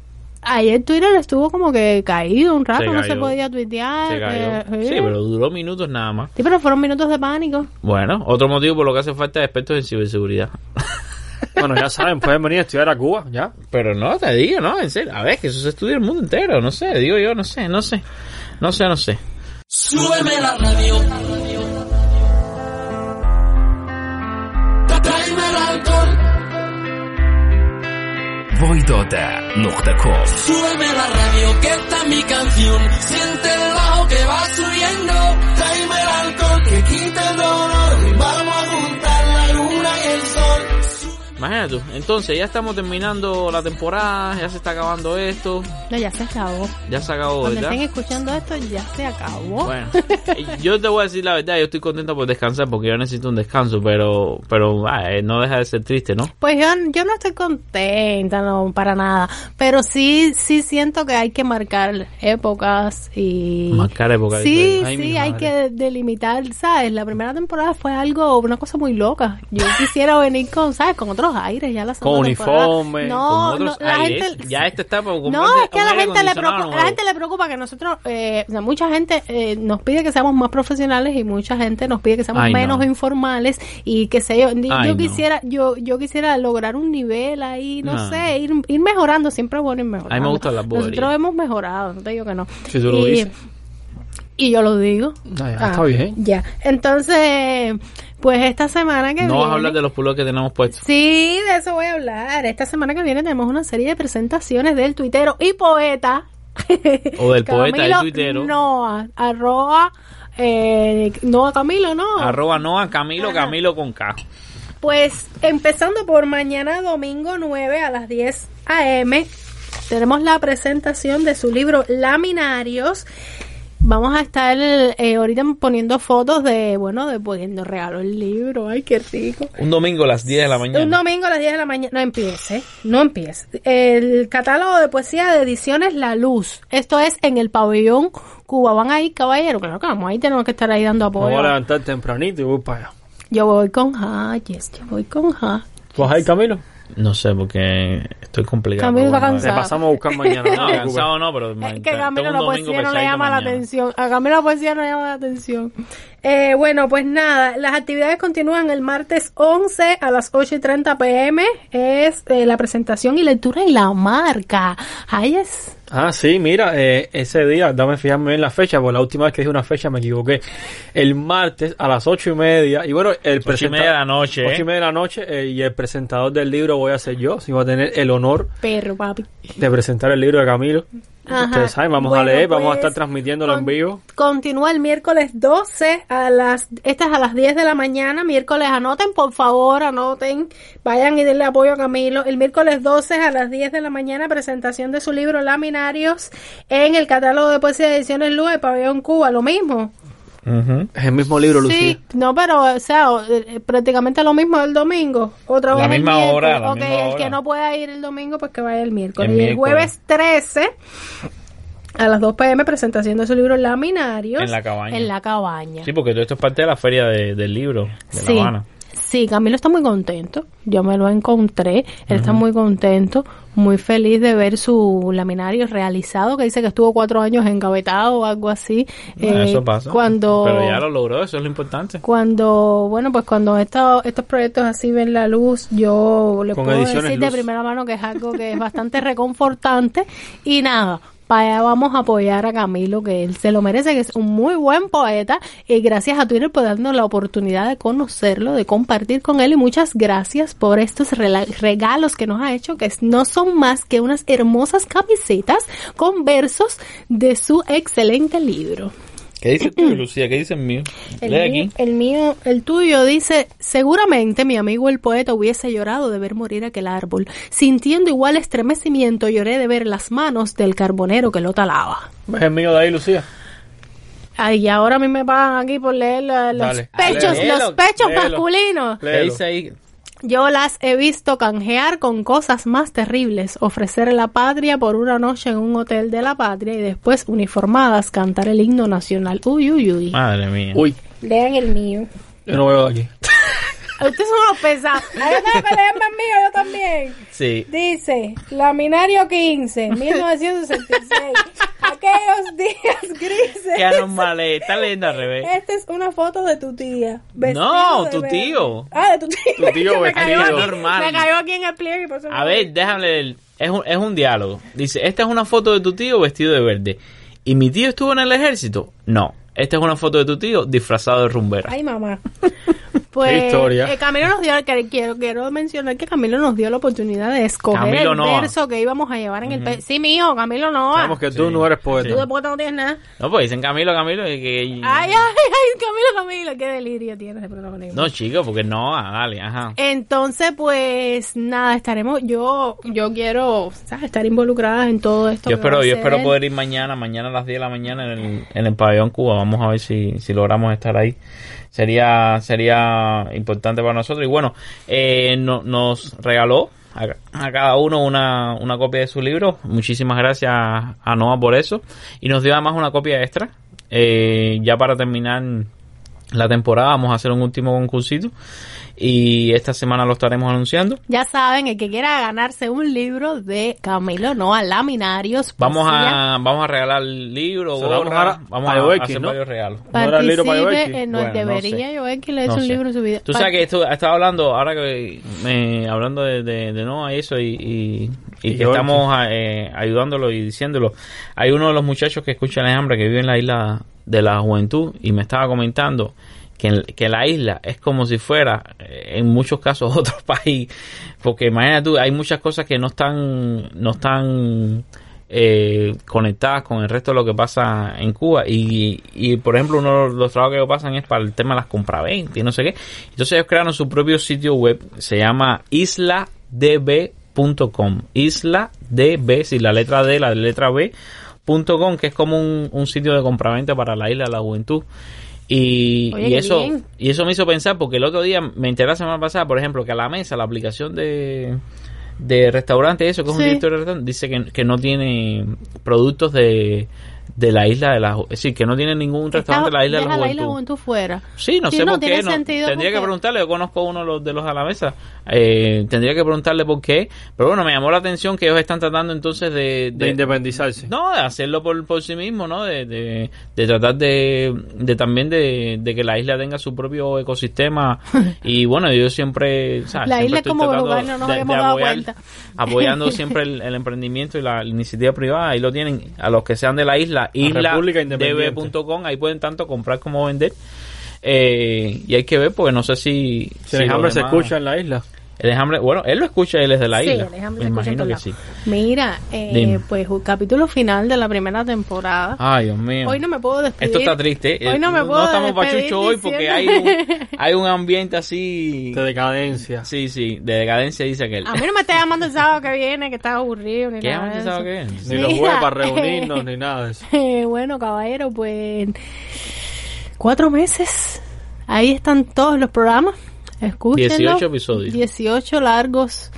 Ayer Twitter estuvo como que caído un rato, Se no se podía tuitear. se cayó. eh, Sí, pero duró minutos nada más. Sí, pero fueron minutos de pánico. Bueno, otro motivo por lo que hace falta expertos en ciberseguridad. Bueno, ya saben, pueden venir a estudiar a Cuba, ya. Pero no, te digo, no, en serio. A ver, que eso se estudia el mundo entero, no sé, digo yo, no sé, no sé. No sé, no sé. Súbeme la radio. Tráeme el alcohol. voidota.com Súbeme la radio, que esta es mi canción. Siente el bajo que va subiendo. Tráeme el alcohol que quita el dolor. Imagínate tú, entonces ya estamos terminando la temporada, ya se está acabando esto, No, ya se acabó. ya se acabó, Cuando ¿verdad? estén escuchando esto, ya se acabó. Bueno, yo te voy a decir la verdad, yo estoy contento por descansar porque yo necesito un descanso, pero pero ah, eh, no deja de ser triste, ¿no? Pues yo, yo no estoy contenta, no, para nada. Pero sí, sí siento que hay que marcar épocas y... Marcar épocas, Sí, Ay, sí, hay que delimitar, ¿sabes? La primera temporada fue algo, una cosa muy loca. Yo quisiera venir con, ¿sabes? Con otros aires ya la segunda Con temporada. uniforme, No, Con otros no, la aires. gente... ya este está No, es que a la gente, le preocupa, la gente le preocupa que nosotros, eh, o sea, mucha gente eh, nos pide que seamos más profesionales y mucha gente nos pide que seamos Ay, no. menos informales y que sé yo, yo Ay, quisiera, yo, yo quisiera lograr un nivel ahí, no, sé, ir, ir mejorando, siempre es bueno ir mejorando. A mí me gustan las boberías. Nosotros hemos mejorado, no te digo que no. Si tú lo dices. Y yo lo digo. Ah, ya, Ah, está bien. Ya. Entonces, pues esta semana que No viene. vas a hablar de los pulos que tenemos puestos. Sí, de eso voy a hablar. Esta semana que viene tenemos una serie de presentaciones del tuitero y poeta. O del poeta y Camilo tuitero. Noa, arroba, eh, Noa Camilo, ¿no? Arroba Noa Camilo, Ajá. Camilo con K. Pues empezando por mañana domingo 9 a las 10 a.m. tenemos la presentación de su libro Laminarios. Vamos a estar eh, ahorita poniendo fotos de, bueno, de poniendo regalo el libro. Ay, qué rico. Un domingo a las 10 de la mañana. Un domingo a las 10 de la mañana. No empiece, no empiece. El catálogo de poesía de ediciones La Luz. Esto es en el pabellón Cuba. ¿Van ahí, caballero? Claro que vamos ahí, tenemos que estar ahí dando Me voy apoyo. a levantar tempranito y voy para allá. Yo voy con Ja, yes, yo voy con Ja. ¿Vas ahí, Camilo? No sé, porque estoy complicado. Camilo está bueno, Te cansado. pasamos a buscar mañana. No, cansado no, pero... Es que Camilo la poesía no le llama la mañana. atención. A Camilo la poesía no le llama la atención. Eh, bueno, pues nada, las actividades continúan el martes 11 a las 8 y 30 pm. Es eh, la presentación y lectura y la marca. Es... Ah, sí, mira, eh, ese día, dame fijarme en la fecha, porque la última vez que dije una fecha me equivoqué. El martes a las ocho y media, y bueno, el media de la noche, Ocho y ¿eh? media de la noche, eh, y el presentador del libro voy a ser yo, si voy a tener el honor Perro, papi. de presentar el libro de Camilo. Ajá. Ustedes saben, vamos Bueno, a leer, vamos a pues, estar transmitiéndolo en vivo. Continúa el miércoles 12 a las, estas a las 10 de la mañana. Miércoles anoten, por favor, anoten. Vayan y denle apoyo a Camilo. El miércoles 12 a las 10 de la mañana, presentación de su libro Laminarios en el catálogo de poesía de ediciones Luz de Pabellón Cuba. Lo mismo. Ujú. Es el mismo libro, Lucía. Sí, no, pero, o sea, o- eh, prácticamente lo mismo el domingo. Otra La vez el misma miércoles. hora, la Ok, misma el hora. que no pueda ir el domingo, pues que vaya el miércoles. El y el miércoles. jueves 13 a las 2 pm, presentación de su libro Laminarios. En la cabaña. En la cabaña. Sí, porque todo esto es parte de la feria de- del libro de Sí. La Habana. Sí, Camilo está muy contento. Yo me lo encontré. Él está muy contento, muy feliz de ver su laminario realizado, que dice que estuvo cuatro años engavetado o algo así. Bueno, Eh, eso pasa. Cuando, Pero ya lo logró, eso es lo importante. cuando, bueno, pues cuando estos, estos proyectos así ven la luz, yo le Con puedo decir de primera mano que es algo que es bastante reconfortante. Y nada, para allá vamos a apoyar a Camilo, que él se lo merece, que es un muy buen poeta. Y gracias a Twitter por darnos la oportunidad de conocerlo, de compartir con él. Y muchas gracias por estos regalos que nos ha hecho, que no son más que unas hermosas camisetas con versos de su excelente libro. ¿Qué dice tú, Lucía? ¿Qué dice el mío? El Lee mío, aquí. el mío, el tuyo dice, seguramente mi amigo el poeta hubiese llorado de ver morir aquel árbol. Sintiendo igual estremecimiento, lloré de ver las manos del carbonero que lo talaba. ¿Ves el mío de ahí, Lucía? Ay, y ahora a mí me pagan aquí por leer los Dale. pechos, Léelo, los pechos léelo. masculinos. ¿Qué dice ahí? Yo las he visto canjear con cosas más terribles, ofrecer la patria por una noche en un hotel de la patria y después uniformadas cantar el himno nacional. Uy, uy, uy. Madre mía. Uy, Lean el mío. yo no veo de aquí. Ustedes son unos pesados. Ay, no, el mío, yo también. Sí. Dice, Laminario 15, 1966. Aquellos días grises. Qué anormal es. Está leyendo al revés. Esta es una foto de tu tía. No, tu verde. tío. Ah, de tu tío. Tu tío me vestido. aquí- Normal. Me cayó aquí en el pliegue y por eso A ver, déjame leer. Es un, es un diálogo. Dice, ¿esta es una foto de tu tío vestido de verde? ¿Y mi tío estuvo en el ejército? No. Esta es una foto de tu tío disfrazado de rumbera. Ay, mamá. Pues Qué historia. eh, Camilo nos dio, que- quiero, quiero mencionar que Camilo nos dio la oportunidad de escoger Camilo el Noa. verso que íbamos a llevar en el... pe- Sí, mío, Camilo Noa. Sabemos que tú Sí. no eres poeta. Tú de poeta no tienes nada. No, pues dicen Camilo, Camilo. Y que, Ay, ay, ay, Camilo, Camilo, qué delirio tienes de protagonismo. No, chicos, porque no, ah, dale, ajá. Entonces, pues nada, estaremos, yo, yo quiero ¿sabes? estar involucrada en todo esto. Yo que espero, va a yo ser. espero poder ir mañana, mañana a las 10 de la mañana en el, en el pabellón Cuba. Vamos a ver si, si logramos estar ahí. Sería, sería importante para nosotros. Y bueno, eh, no- nos regaló a, cada uno una, una copia de su libro. Muchísimas gracias a Noah por eso. Y nos dio además una copia extra. Eh, ya para terminar la temporada vamos a hacer un último concursito. Y esta semana lo estaremos anunciando. Ya saben, el que quiera ganarse un libro de Camilo Noa Laminarios. Vamos poesía, a, vamos a regalar libro, Se lo vamos a vamos a a, hacer ¿no? varios regalos. ¿No era el libro para participe en- no, Bueno, no debería sé. yo ver que le No un sé. libro en su vida. Tú sabes que esto, estaba hablando, ahora que me, hablando de, de, de Noah y eso, y, y, y Y que estamos eh, ayudándolo y diciéndolo. Hay uno de los muchachos que escucha el hambre que vive en la isla de la juventud y me estaba comentando que, la isla es como si fuera, eh, en muchos casos, otro país. Porque imagínate tú, hay muchas cosas que no están, no están eh, conectadas con el resto de lo que pasa en Cuba. Y, y por ejemplo uno de los trabajos que pasan es para el tema de las compraventas y no sé qué. Entonces ellos crearon su propio sitio web se llama isladb.com isladb si la letra D la letra B com que es como un, un sitio de compraventa para la isla de la juventud y, Oye, y eso bien. y eso me hizo pensar porque el otro día me enteré la semana pasada por ejemplo que a la mesa la aplicación de de restaurante eso que es un Sí. directorio de restaurante dice que, que no tiene productos de, de la isla de la es decir que no tiene ningún restaurante de la isla de la deja juventud juventud fuera. Sí, no Sí, sé no, por tiene qué. no. tendría que preguntarle. Yo conozco a uno de los, de los a la mesa. Eh, tendría que preguntarle por qué. Pero bueno, me llamó la atención que ellos están tratando entonces de. De independizarse. No, de hacerlo por, por sí mismo, ¿no? De, de, de tratar de, de también de, de que la isla tenga su propio ecosistema. y bueno, yo siempre. ¿sabes? La Siempre isla es estoy como tratando lugar, no nos habíamos dado cuenta. Apoyando siempre el, el emprendimiento y la, iniciativa privada. Ahí lo tienen. A los que sean de la isla, Independiente. isladb.com. Ahí pueden tanto comprar como vender. Eh, y hay que ver, porque no sé si. Si los hambre se escucha en la isla. El enjambre, bueno, él lo escucha, él es de la Sí, isla. el Enjambre Me imagino que sí. Mira, eh, pues un capítulo final de la primera temporada. Ay, Dios mío. Hoy no me puedo despedir. Esto está triste. Hoy no me Eh, puedo estamos despedir pachucho hoy porque hay un, hay un ambiente así. De decadencia. Sí, sí, de decadencia dice aquel. A mí no me está llamando el sábado que viene, que está aburrido ni ¿Qué nada de sabe eso. qué es? Ni los jueves para reunirnos, ni nada de eso. Eh, bueno, caballero, pues cuatro meses. Ahí están todos los programas. Escúchenlo. 18 episodios. 18 largos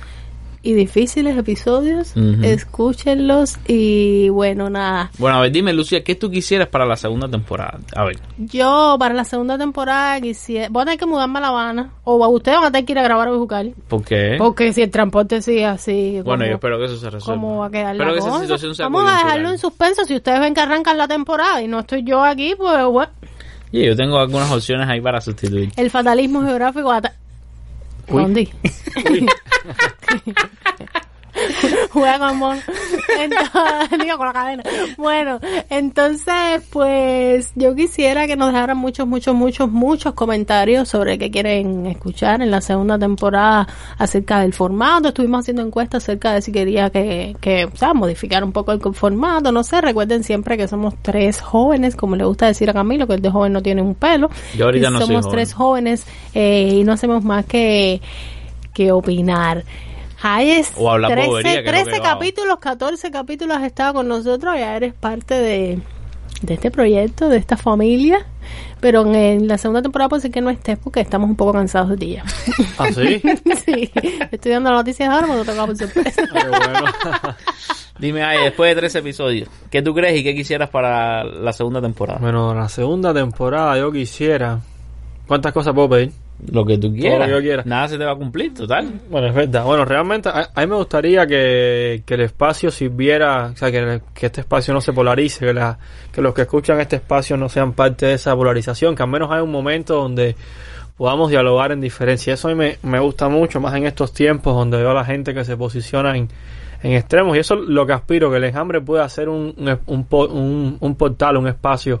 y difíciles episodios. Ujú. Escúchenlos y bueno, nada. Bueno, a ver, dime, Lucía, ¿qué tú quisieras para la segunda temporada? A ver. Yo para la segunda temporada quisiera... Voy a tener que mudarme a La Habana. O ustedes van a tener que ir a grabar a Bejucal. ¿Por qué? Porque si el transporte sigue así... Bueno, yo espero que eso se resuelva. ¿Cómo va a quedar Espero la que esa cosa? situación sea Vamos a dejarlo en suspenso. Si ustedes ven que arrancan la temporada y no estoy yo aquí, pues bueno, Y yo tengo algunas opciones ahí para sustituir. el fatalismo geográfico ata- Uy. Juega con. Entonces, digo, con la cadena. Bueno, entonces, pues yo quisiera que nos dejaran muchos, muchos, muchos, muchos comentarios sobre qué quieren escuchar en la segunda temporada acerca del formato. Estuvimos haciendo encuestas acerca de si quería que, que o sea, modificar un poco el formato. No sé, recuerden siempre que somos tres jóvenes, como le gusta decir a Camilo, que el de joven no tiene un pelo. Yo ahorita Y no soy somos joven. tres jóvenes eh, y no hacemos más que, que opinar. Hayes, O hablar 13, bobería, que es lo 13 que yo hago. capítulos, 14 capítulos has estado con nosotros, ya eres parte de, de este proyecto, de esta familia. Pero en, en la segunda temporada puede ser que no estés porque estamos un poco cansados de ti ya. ¿Ah, sí? sí, estoy dando las noticias ahora cuando tocaba por sorpresa. Bueno. Dime, ay, después de tres episodios, ¿qué tú crees y qué quisieras para la segunda temporada? bueno, la segunda temporada yo quisiera... ¿Cuántas cosas puedo pedir? Lo que tú quieras. Todo lo que yo quiera. Nada se te va a cumplir, total. Bueno, es verdad. Bueno, realmente a, a mí me gustaría que, que el espacio sirviera, o sea, que, que este espacio no se polarice, que, la, que los que escuchan este espacio no sean parte de esa polarización, que al menos haya un momento donde podamos dialogar en diferencia. Eso a mí me, me gusta mucho, más en estos tiempos donde veo a la gente que se posiciona en, en extremos. Y eso es lo que aspiro, que el enjambre pueda ser un, un, un- un portal, un espacio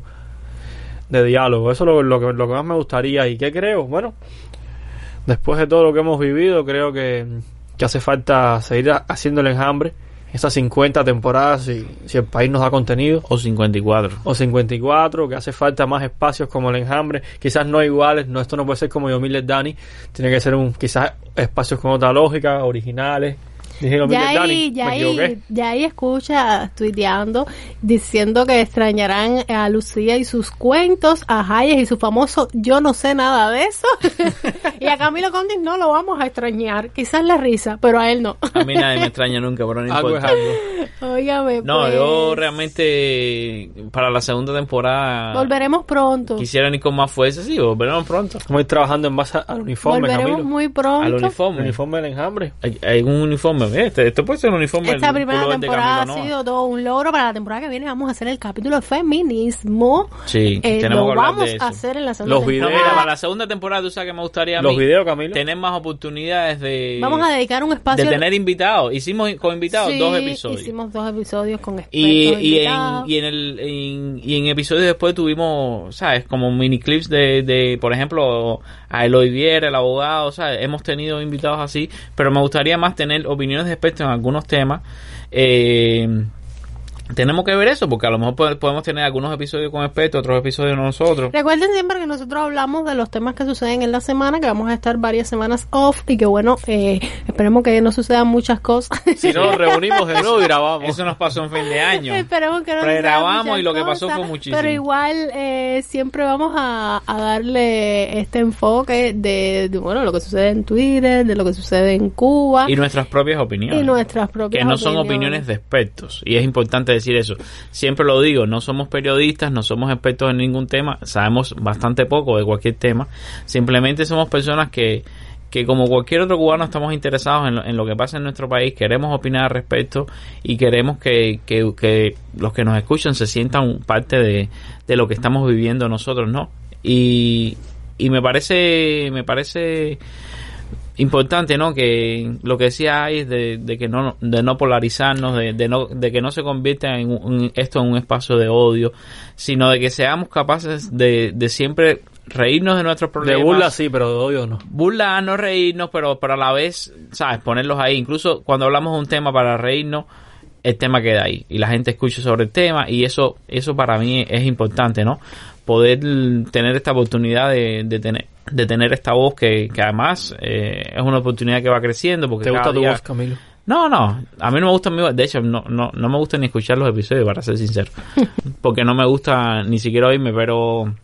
de diálogo. Eso es lo, lo que, lo que más me gustaría. ¿Y qué creo? Bueno, después de todo lo que hemos vivido, creo que, que hace falta seguir ha- haciendo el enjambre. Esas 50 temporadas, si, si el país nos da contenido. O 54. O 54, que hace falta más espacios como el enjambre. Quizás no iguales, no esto no puede ser como Yomiles Dani. Tiene que ser un quizás espacios con otra lógica, originales. Ya ahí, ya ahí, ya ahí escucha tuiteando diciendo que extrañarán a Lucía y sus cuentos, a Hayes y su famoso yo no sé nada de eso. y a Camilo Condis no lo vamos a extrañar. Quizás la risa, pero a él no. A mí nadie me extraña nunca, pero no importa. algo. Óigame, No, pues, yo realmente para la segunda temporada Volveremos pronto. quisiera ir con más fuerza, sí, volveremos pronto. Vamos a ir trabajando en base al uniforme, Volveremos Camilo. muy Al pronto. El uniforme. uniforme del enjambre. Hay, hay un uniforme, ¿ves? Este, esto puede ser un uniforme Esta primera temporada ha sido todo un logro. Para la temporada que viene vamos a hacer el capítulo de feminismo. Sí, Eh, tenemos lo que vamos de eso. a hacer en la segunda Los No, videos. temporada. para la segunda temporada tú sabes que me gustaría a Los mí videos, Camilo. tener más oportunidades de, Vamos a dedicar un espacio. de tener invitados. Hicimos con invitados Sí, dos episodios. Hicimos dos episodios con expertos Y, y, en, y, en el, en, y en episodios después tuvimos, ¿sabes? Como mini clips de, de por ejemplo, a Eloy Viera, el abogado, ¿sabes? Hemos tenido invitados así, pero me gustaría más tener opiniones de expertos en algunos temas. Eh, tenemos que ver eso, porque a lo mejor po- podemos tener algunos episodios con expertos, otros episodios nosotros. Recuerden siempre que nosotros hablamos de los temas que suceden en la semana, que vamos a estar varias semanas off y que bueno, eh, esperemos que no sucedan muchas cosas. Si no, nos reunimos de nuevo y grabamos. Eso nos pasó en fin de año. Esperemos que no Pregrabamos sucedan y lo que pasó fue cosas, muchísimo. Pero igual eh, siempre vamos a, a darle este enfoque de, de, bueno, lo que sucede en Twitter, de lo que sucede en Cuba Y nuestras propias opiniones. y nuestras propias que no son opiniones de expertos y es importante decir eso. Siempre lo digo no somos periodistas no somos expertos en ningún tema sabemos bastante poco de cualquier tema. Simplemente somos personas que que como cualquier otro cubano estamos interesados en lo, en lo que pasa en nuestro país queremos opinar al respecto y queremos que, que, que los que nos escuchan se sientan parte de, de lo que estamos viviendo nosotros no y, y me parece me parece importante no que lo que decía es de, de que no de no polarizarnos de, de no de que no se convierta en un- esto en un espacio de odio sino de que seamos capaces de, de siempre reírnos de nuestros De problemas. burla sí, pero de odio no. burla no reírnos pero pero a la vez sabes ponerlos ahí. Incluso cuando hablamos de un tema para reírnos el tema queda ahí. Y la gente escucha sobre el tema y eso eso para mí es importante no poder tener esta oportunidad de, de tener de tener esta voz que, que además eh, es una oportunidad que va creciendo porque ¿Te gusta cada tu día- voz, Camilo? no, no, a mí no me gusta mi voz. De hecho, no, no, no me gusta ni escuchar los episodios, para ser sincero. Porque no me gusta ni siquiera oírme, pero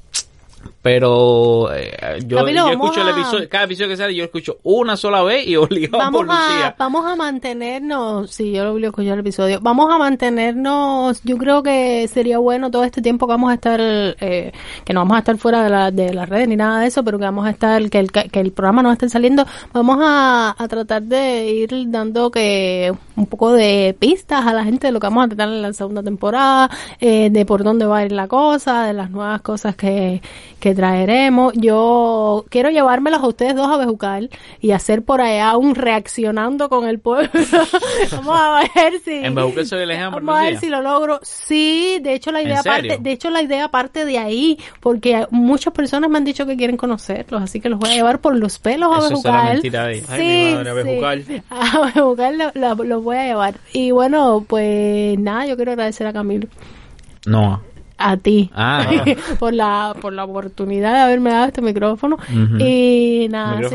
pero eh, yo, yo escucho el episodio, cada episodio que sale yo escucho una sola vez y obligado por Vamos a, Lucía. vamos a mantenernos, sí, yo lo voy a escuchar el episodio, vamos a mantenernos, yo creo que sería bueno todo este tiempo que vamos a estar, eh, que no vamos a estar fuera de, la, de las redes ni nada de eso, pero que vamos a estar, que el, que el programa no esté saliendo, vamos a, a tratar de ir dando que un poco de pistas a la gente de lo que vamos a tratar en la segunda temporada, eh, de por dónde va a ir la cosa, de las nuevas cosas que, que traeremos. Yo quiero llevármelos a ustedes dos a Bejucal y hacer por allá un reaccionando con el pueblo. vamos a ver si En Bejucal soy el ejemplo, Vamos a ver si lo logro. Sí, de hecho la ¿En idea parte, de hecho la idea parte de ahí, porque muchas personas me han dicho que quieren conocerlos, así que los voy a llevar por los pelos a Eso Bejucal. Ay, mi madre, a Bejucal. Sí. A Bejucal lo- lo- los voy a llevar. Y bueno, pues nada, yo quiero agradecer a Camilo, No. A ti, Ah. por la por la oportunidad de haberme dado este micrófono. Y nada, te lo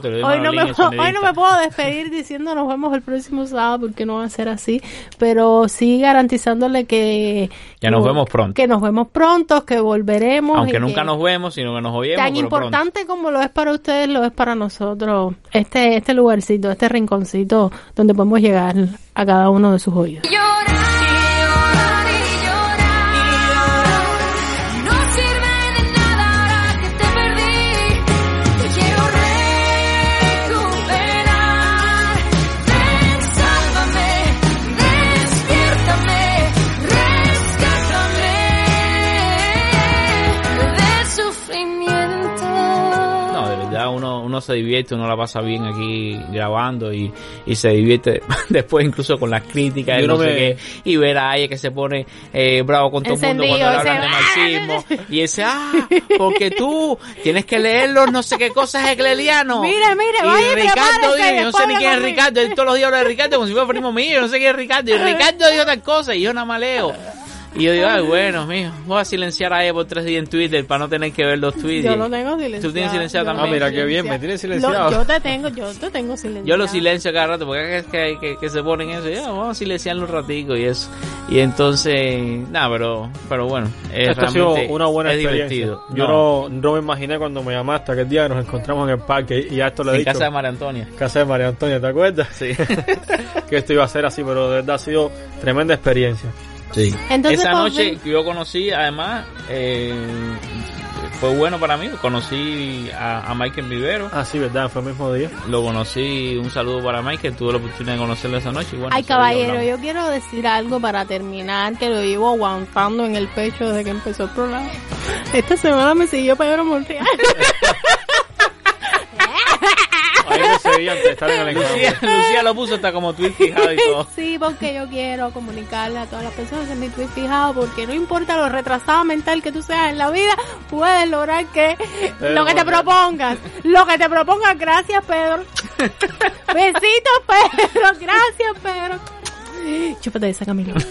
te lo hoy, no me, puedo- hoy no me puedo despedir diciendo nos vemos el próximo sábado porque no va a ser así, pero sí garantizándole que Que nos vemos pronto. que nos vemos pronto, que volveremos. Aunque y nunca que nos vemos, sino que nos oímos. Tan pero pronto. importante como lo es para ustedes, lo es para nosotros este este lugarcito, este rinconcito donde podemos llegar a cada uno de sus oídos. Verdad, uno, uno se divierte, uno la pasa bien aquí grabando y, y se divierte después incluso con las críticas y, no sé qué. Y ver a ella que se pone eh, bravo con todo el mundo cuando le hablan de ese- marxismo. Y ese, ah, porque tú tienes que leer los no sé qué cosas hegelianos. Mire, mire, y vaya y Ricardo yo no sé ni quién es. Ricardo, él todos los días habla de Ricardo como si fuera primo mío, yo no sé quién es Ricardo. Y Ricardo dijo tal cosa y yo nada más leo. Y yo digo, ay, bueno, mijo, voy a silenciar a ella por tres días en Twitter para no tener que ver los tweets. Yo lo tengo silenciado. ¿Tú tienes silenciado Yo también? Ah, mira, qué bien, me tienes silenciado. Lo- yo te tengo, yo te tengo silenciado. Yo lo silencio cada rato porque es que, que, que se ponen eso. Ya, vamos a silenciarlo un ratico y eso. Y entonces, nada, pero, pero bueno. es Esto ha sido una buena es experiencia. divertido. Yo no. no me imaginé cuando me llamaste aquel día que nos encontramos en el parque y ya esto lo he en dicho. casa de María Antonia. Casa de María Antonia, ¿te acuerdas? Sí. que esto iba a ser así, pero de verdad ha sido tremenda experiencia. Sí. Entonces, Esa ¿cómo noche que yo conocí, además, eh, fue bueno para mí. Conocí a, a Michael Vivero. Ah, sí, ¿verdad? Fue el mismo día. Lo conocí, un saludo para Michael. Tuve la oportunidad de conocerlo esa noche. y bueno, Ay, caballero, yo quiero decir algo para terminar, que lo llevo aguantando en el pecho desde que empezó el programa. Esta semana me siguió Pedro Monreal. Estar en el Lucía, lo puso hasta como tweet fijado y todo. Sí, porque yo quiero comunicarle a todas las personas en mi tweet fijado, porque no importa lo retrasada mental que tú seas en la vida, puedes lograr que lo que te propongas, lo que te propongas, gracias Pedro. Besitos Pedro, gracias Pedro. Chúpate esa Camilo.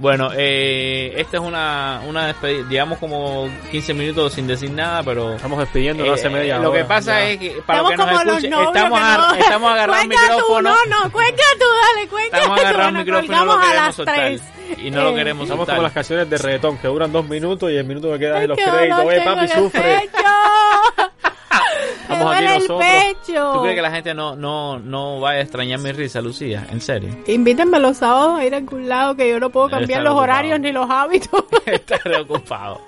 Bueno, eh, esta es una, una despedida, digamos como 15 minutos sin decir nada, pero... Estamos despidiendo hace Eh, media lo hora. que pasa Ya. es que para Estamos que nos como los escuchen, novios estamos, que a- no- estamos agarrando el tú, no, no, cuenta tú, dale, cuenta Estamos tú. agarrando el micrófono y no lo a queremos las soltar. tres. Y no lo Eh, queremos Estamos soltar. como las canciones de reggaetón que duran dos minutos y el minuto que queda Ay, los créditos. Oye, papi, sufre. Estamos aquí el nosotros. pecho. ¿Tú crees que la gente no, no, no vaya a extrañar mi risa, Lucía? ¿En serio? Invítenme los sábados a ir a algún lado que yo no puedo cambiar los ocupado. horarios ni los hábitos. Está preocupado.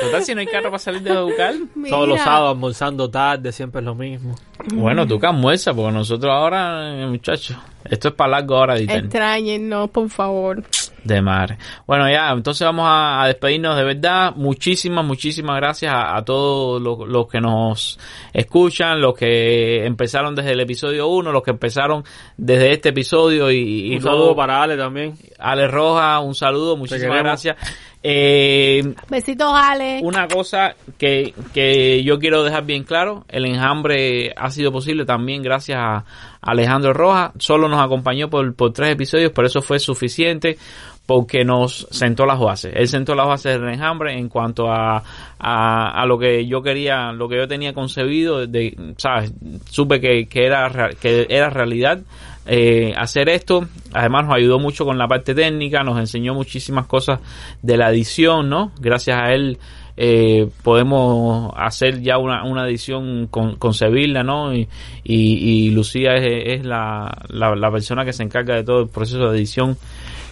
Total, si no hay carro para salir de educar. Todos los sábados almorzando tarde, siempre es lo mismo. Bueno, tú que almuerzas, porque nosotros ahora, eh, muchachos, esto es para largo ahora. Extrañennos, por favor. De madre. Bueno, ya, entonces vamos a, a despedirnos de verdad. Muchísimas, muchísimas gracias a, a todos los, los que nos escuchan, los que empezaron desde el episodio 1, los que empezaron desde este episodio y, y Un saludo para Ale también. Ale Roja, un saludo, muchísimas gracias. Eh, Besitos, Ale. una cosa que, que yo quiero dejar bien claro, el enjambre ha sido posible también gracias a Alejandro Rojas, solo nos acompañó por, por tres episodios, pero eso fue suficiente porque nos sentó las bases. Él sentó las bases del enjambre en cuanto a, a, a lo que yo quería, lo que yo tenía concebido, de, sabes, supe que, que era que era realidad eh, hacer esto. Además nos ayudó mucho con la parte técnica, nos enseñó muchísimas cosas de la edición, ¿no? Gracias a él eh, podemos hacer ya una, una edición con, concebirla, ¿no? Y, y, Lucía es, es la, la, la persona que se encarga de todo el proceso de edición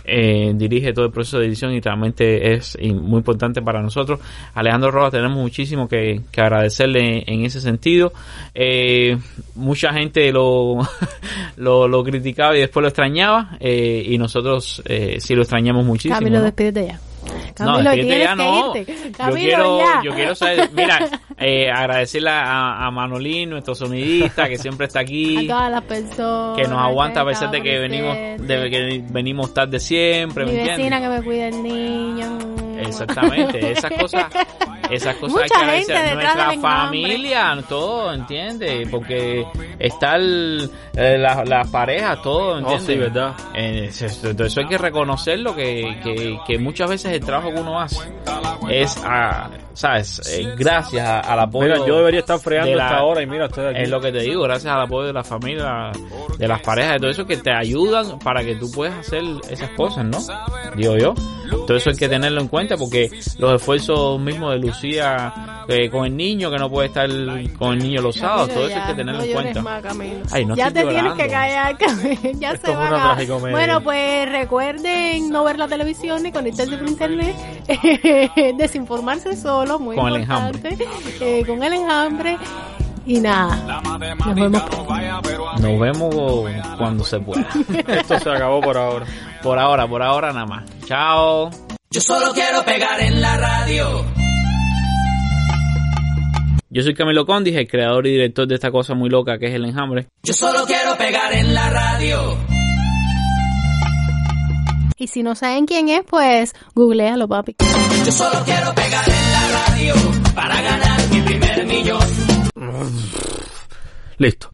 eh, dirige todo el proceso de edición y realmente es muy importante para nosotros. Alejandro Rojas tenemos muchísimo que, que agradecerle en, en ese sentido. Eh, mucha gente lo, lo, lo criticaba y después lo extrañaba eh, y nosotros eh, sí lo extrañamos muchísimo. Camilo, ¿no? despídete ya. No, Camilo, tienes ya, que no. irte. Yo quiero, ya. yo quiero saber, mira, eh, agradecerle a, a Manolín, nuestro sonidista, que siempre está a aquí, todas las personas que nos aguanta a pesar de que venimos, de que venimos tarde siempre, mi ¿me entiendes? vecina que me cuida el niño Exactamente, esas cosas, esas cosas hay que gente Nuestra familia, todo, ¿entiendes? Porque está el, eh, la- las parejas, todo, Oh, ¿entiendes? sí, verdad. Eh, eso, eso hay que reconocerlo, que, que, que muchas veces el trabajo que uno hace es, a, ¿sabes? Eh, gracias a- al apoyo. Mira, yo debería estar fregando de la- esta hora y mira, estoy aquí. es lo que te digo, gracias al apoyo de la familia, de las parejas, de todo eso que te ayudan para que tú puedas hacer esas cosas, ¿no? Digo yo. Todo eso hay que tenerlo en cuenta porque los esfuerzos mismos de Lucía eh, con el niño, que no puede estar con el niño los sábados, todo eso ya, hay que tenerlo no en cuenta. más. Ay, no ya te tienes que callar, Camilo. ya Esto se es van una a... tragicomedia. Bueno, pues recuerden no ver la televisión ni conectarse por internet. Desinformarse solo, muy Con el importante. Eh, con el enjambre. Y nada, nos vemos. Nos vemos cuando se pueda. Esto se acabó por ahora. por ahora, por ahora nada más. Chao. Yo solo quiero pegar en la radio. Yo soy Camilo Condis, el creador y director de esta cosa muy loca que es el enjambre. Yo solo quiero pegar en la radio. Y si no saben quién es, pues googlealo, papi. Yo solo quiero pegar en la radio para ganar mi primer millón. Listo.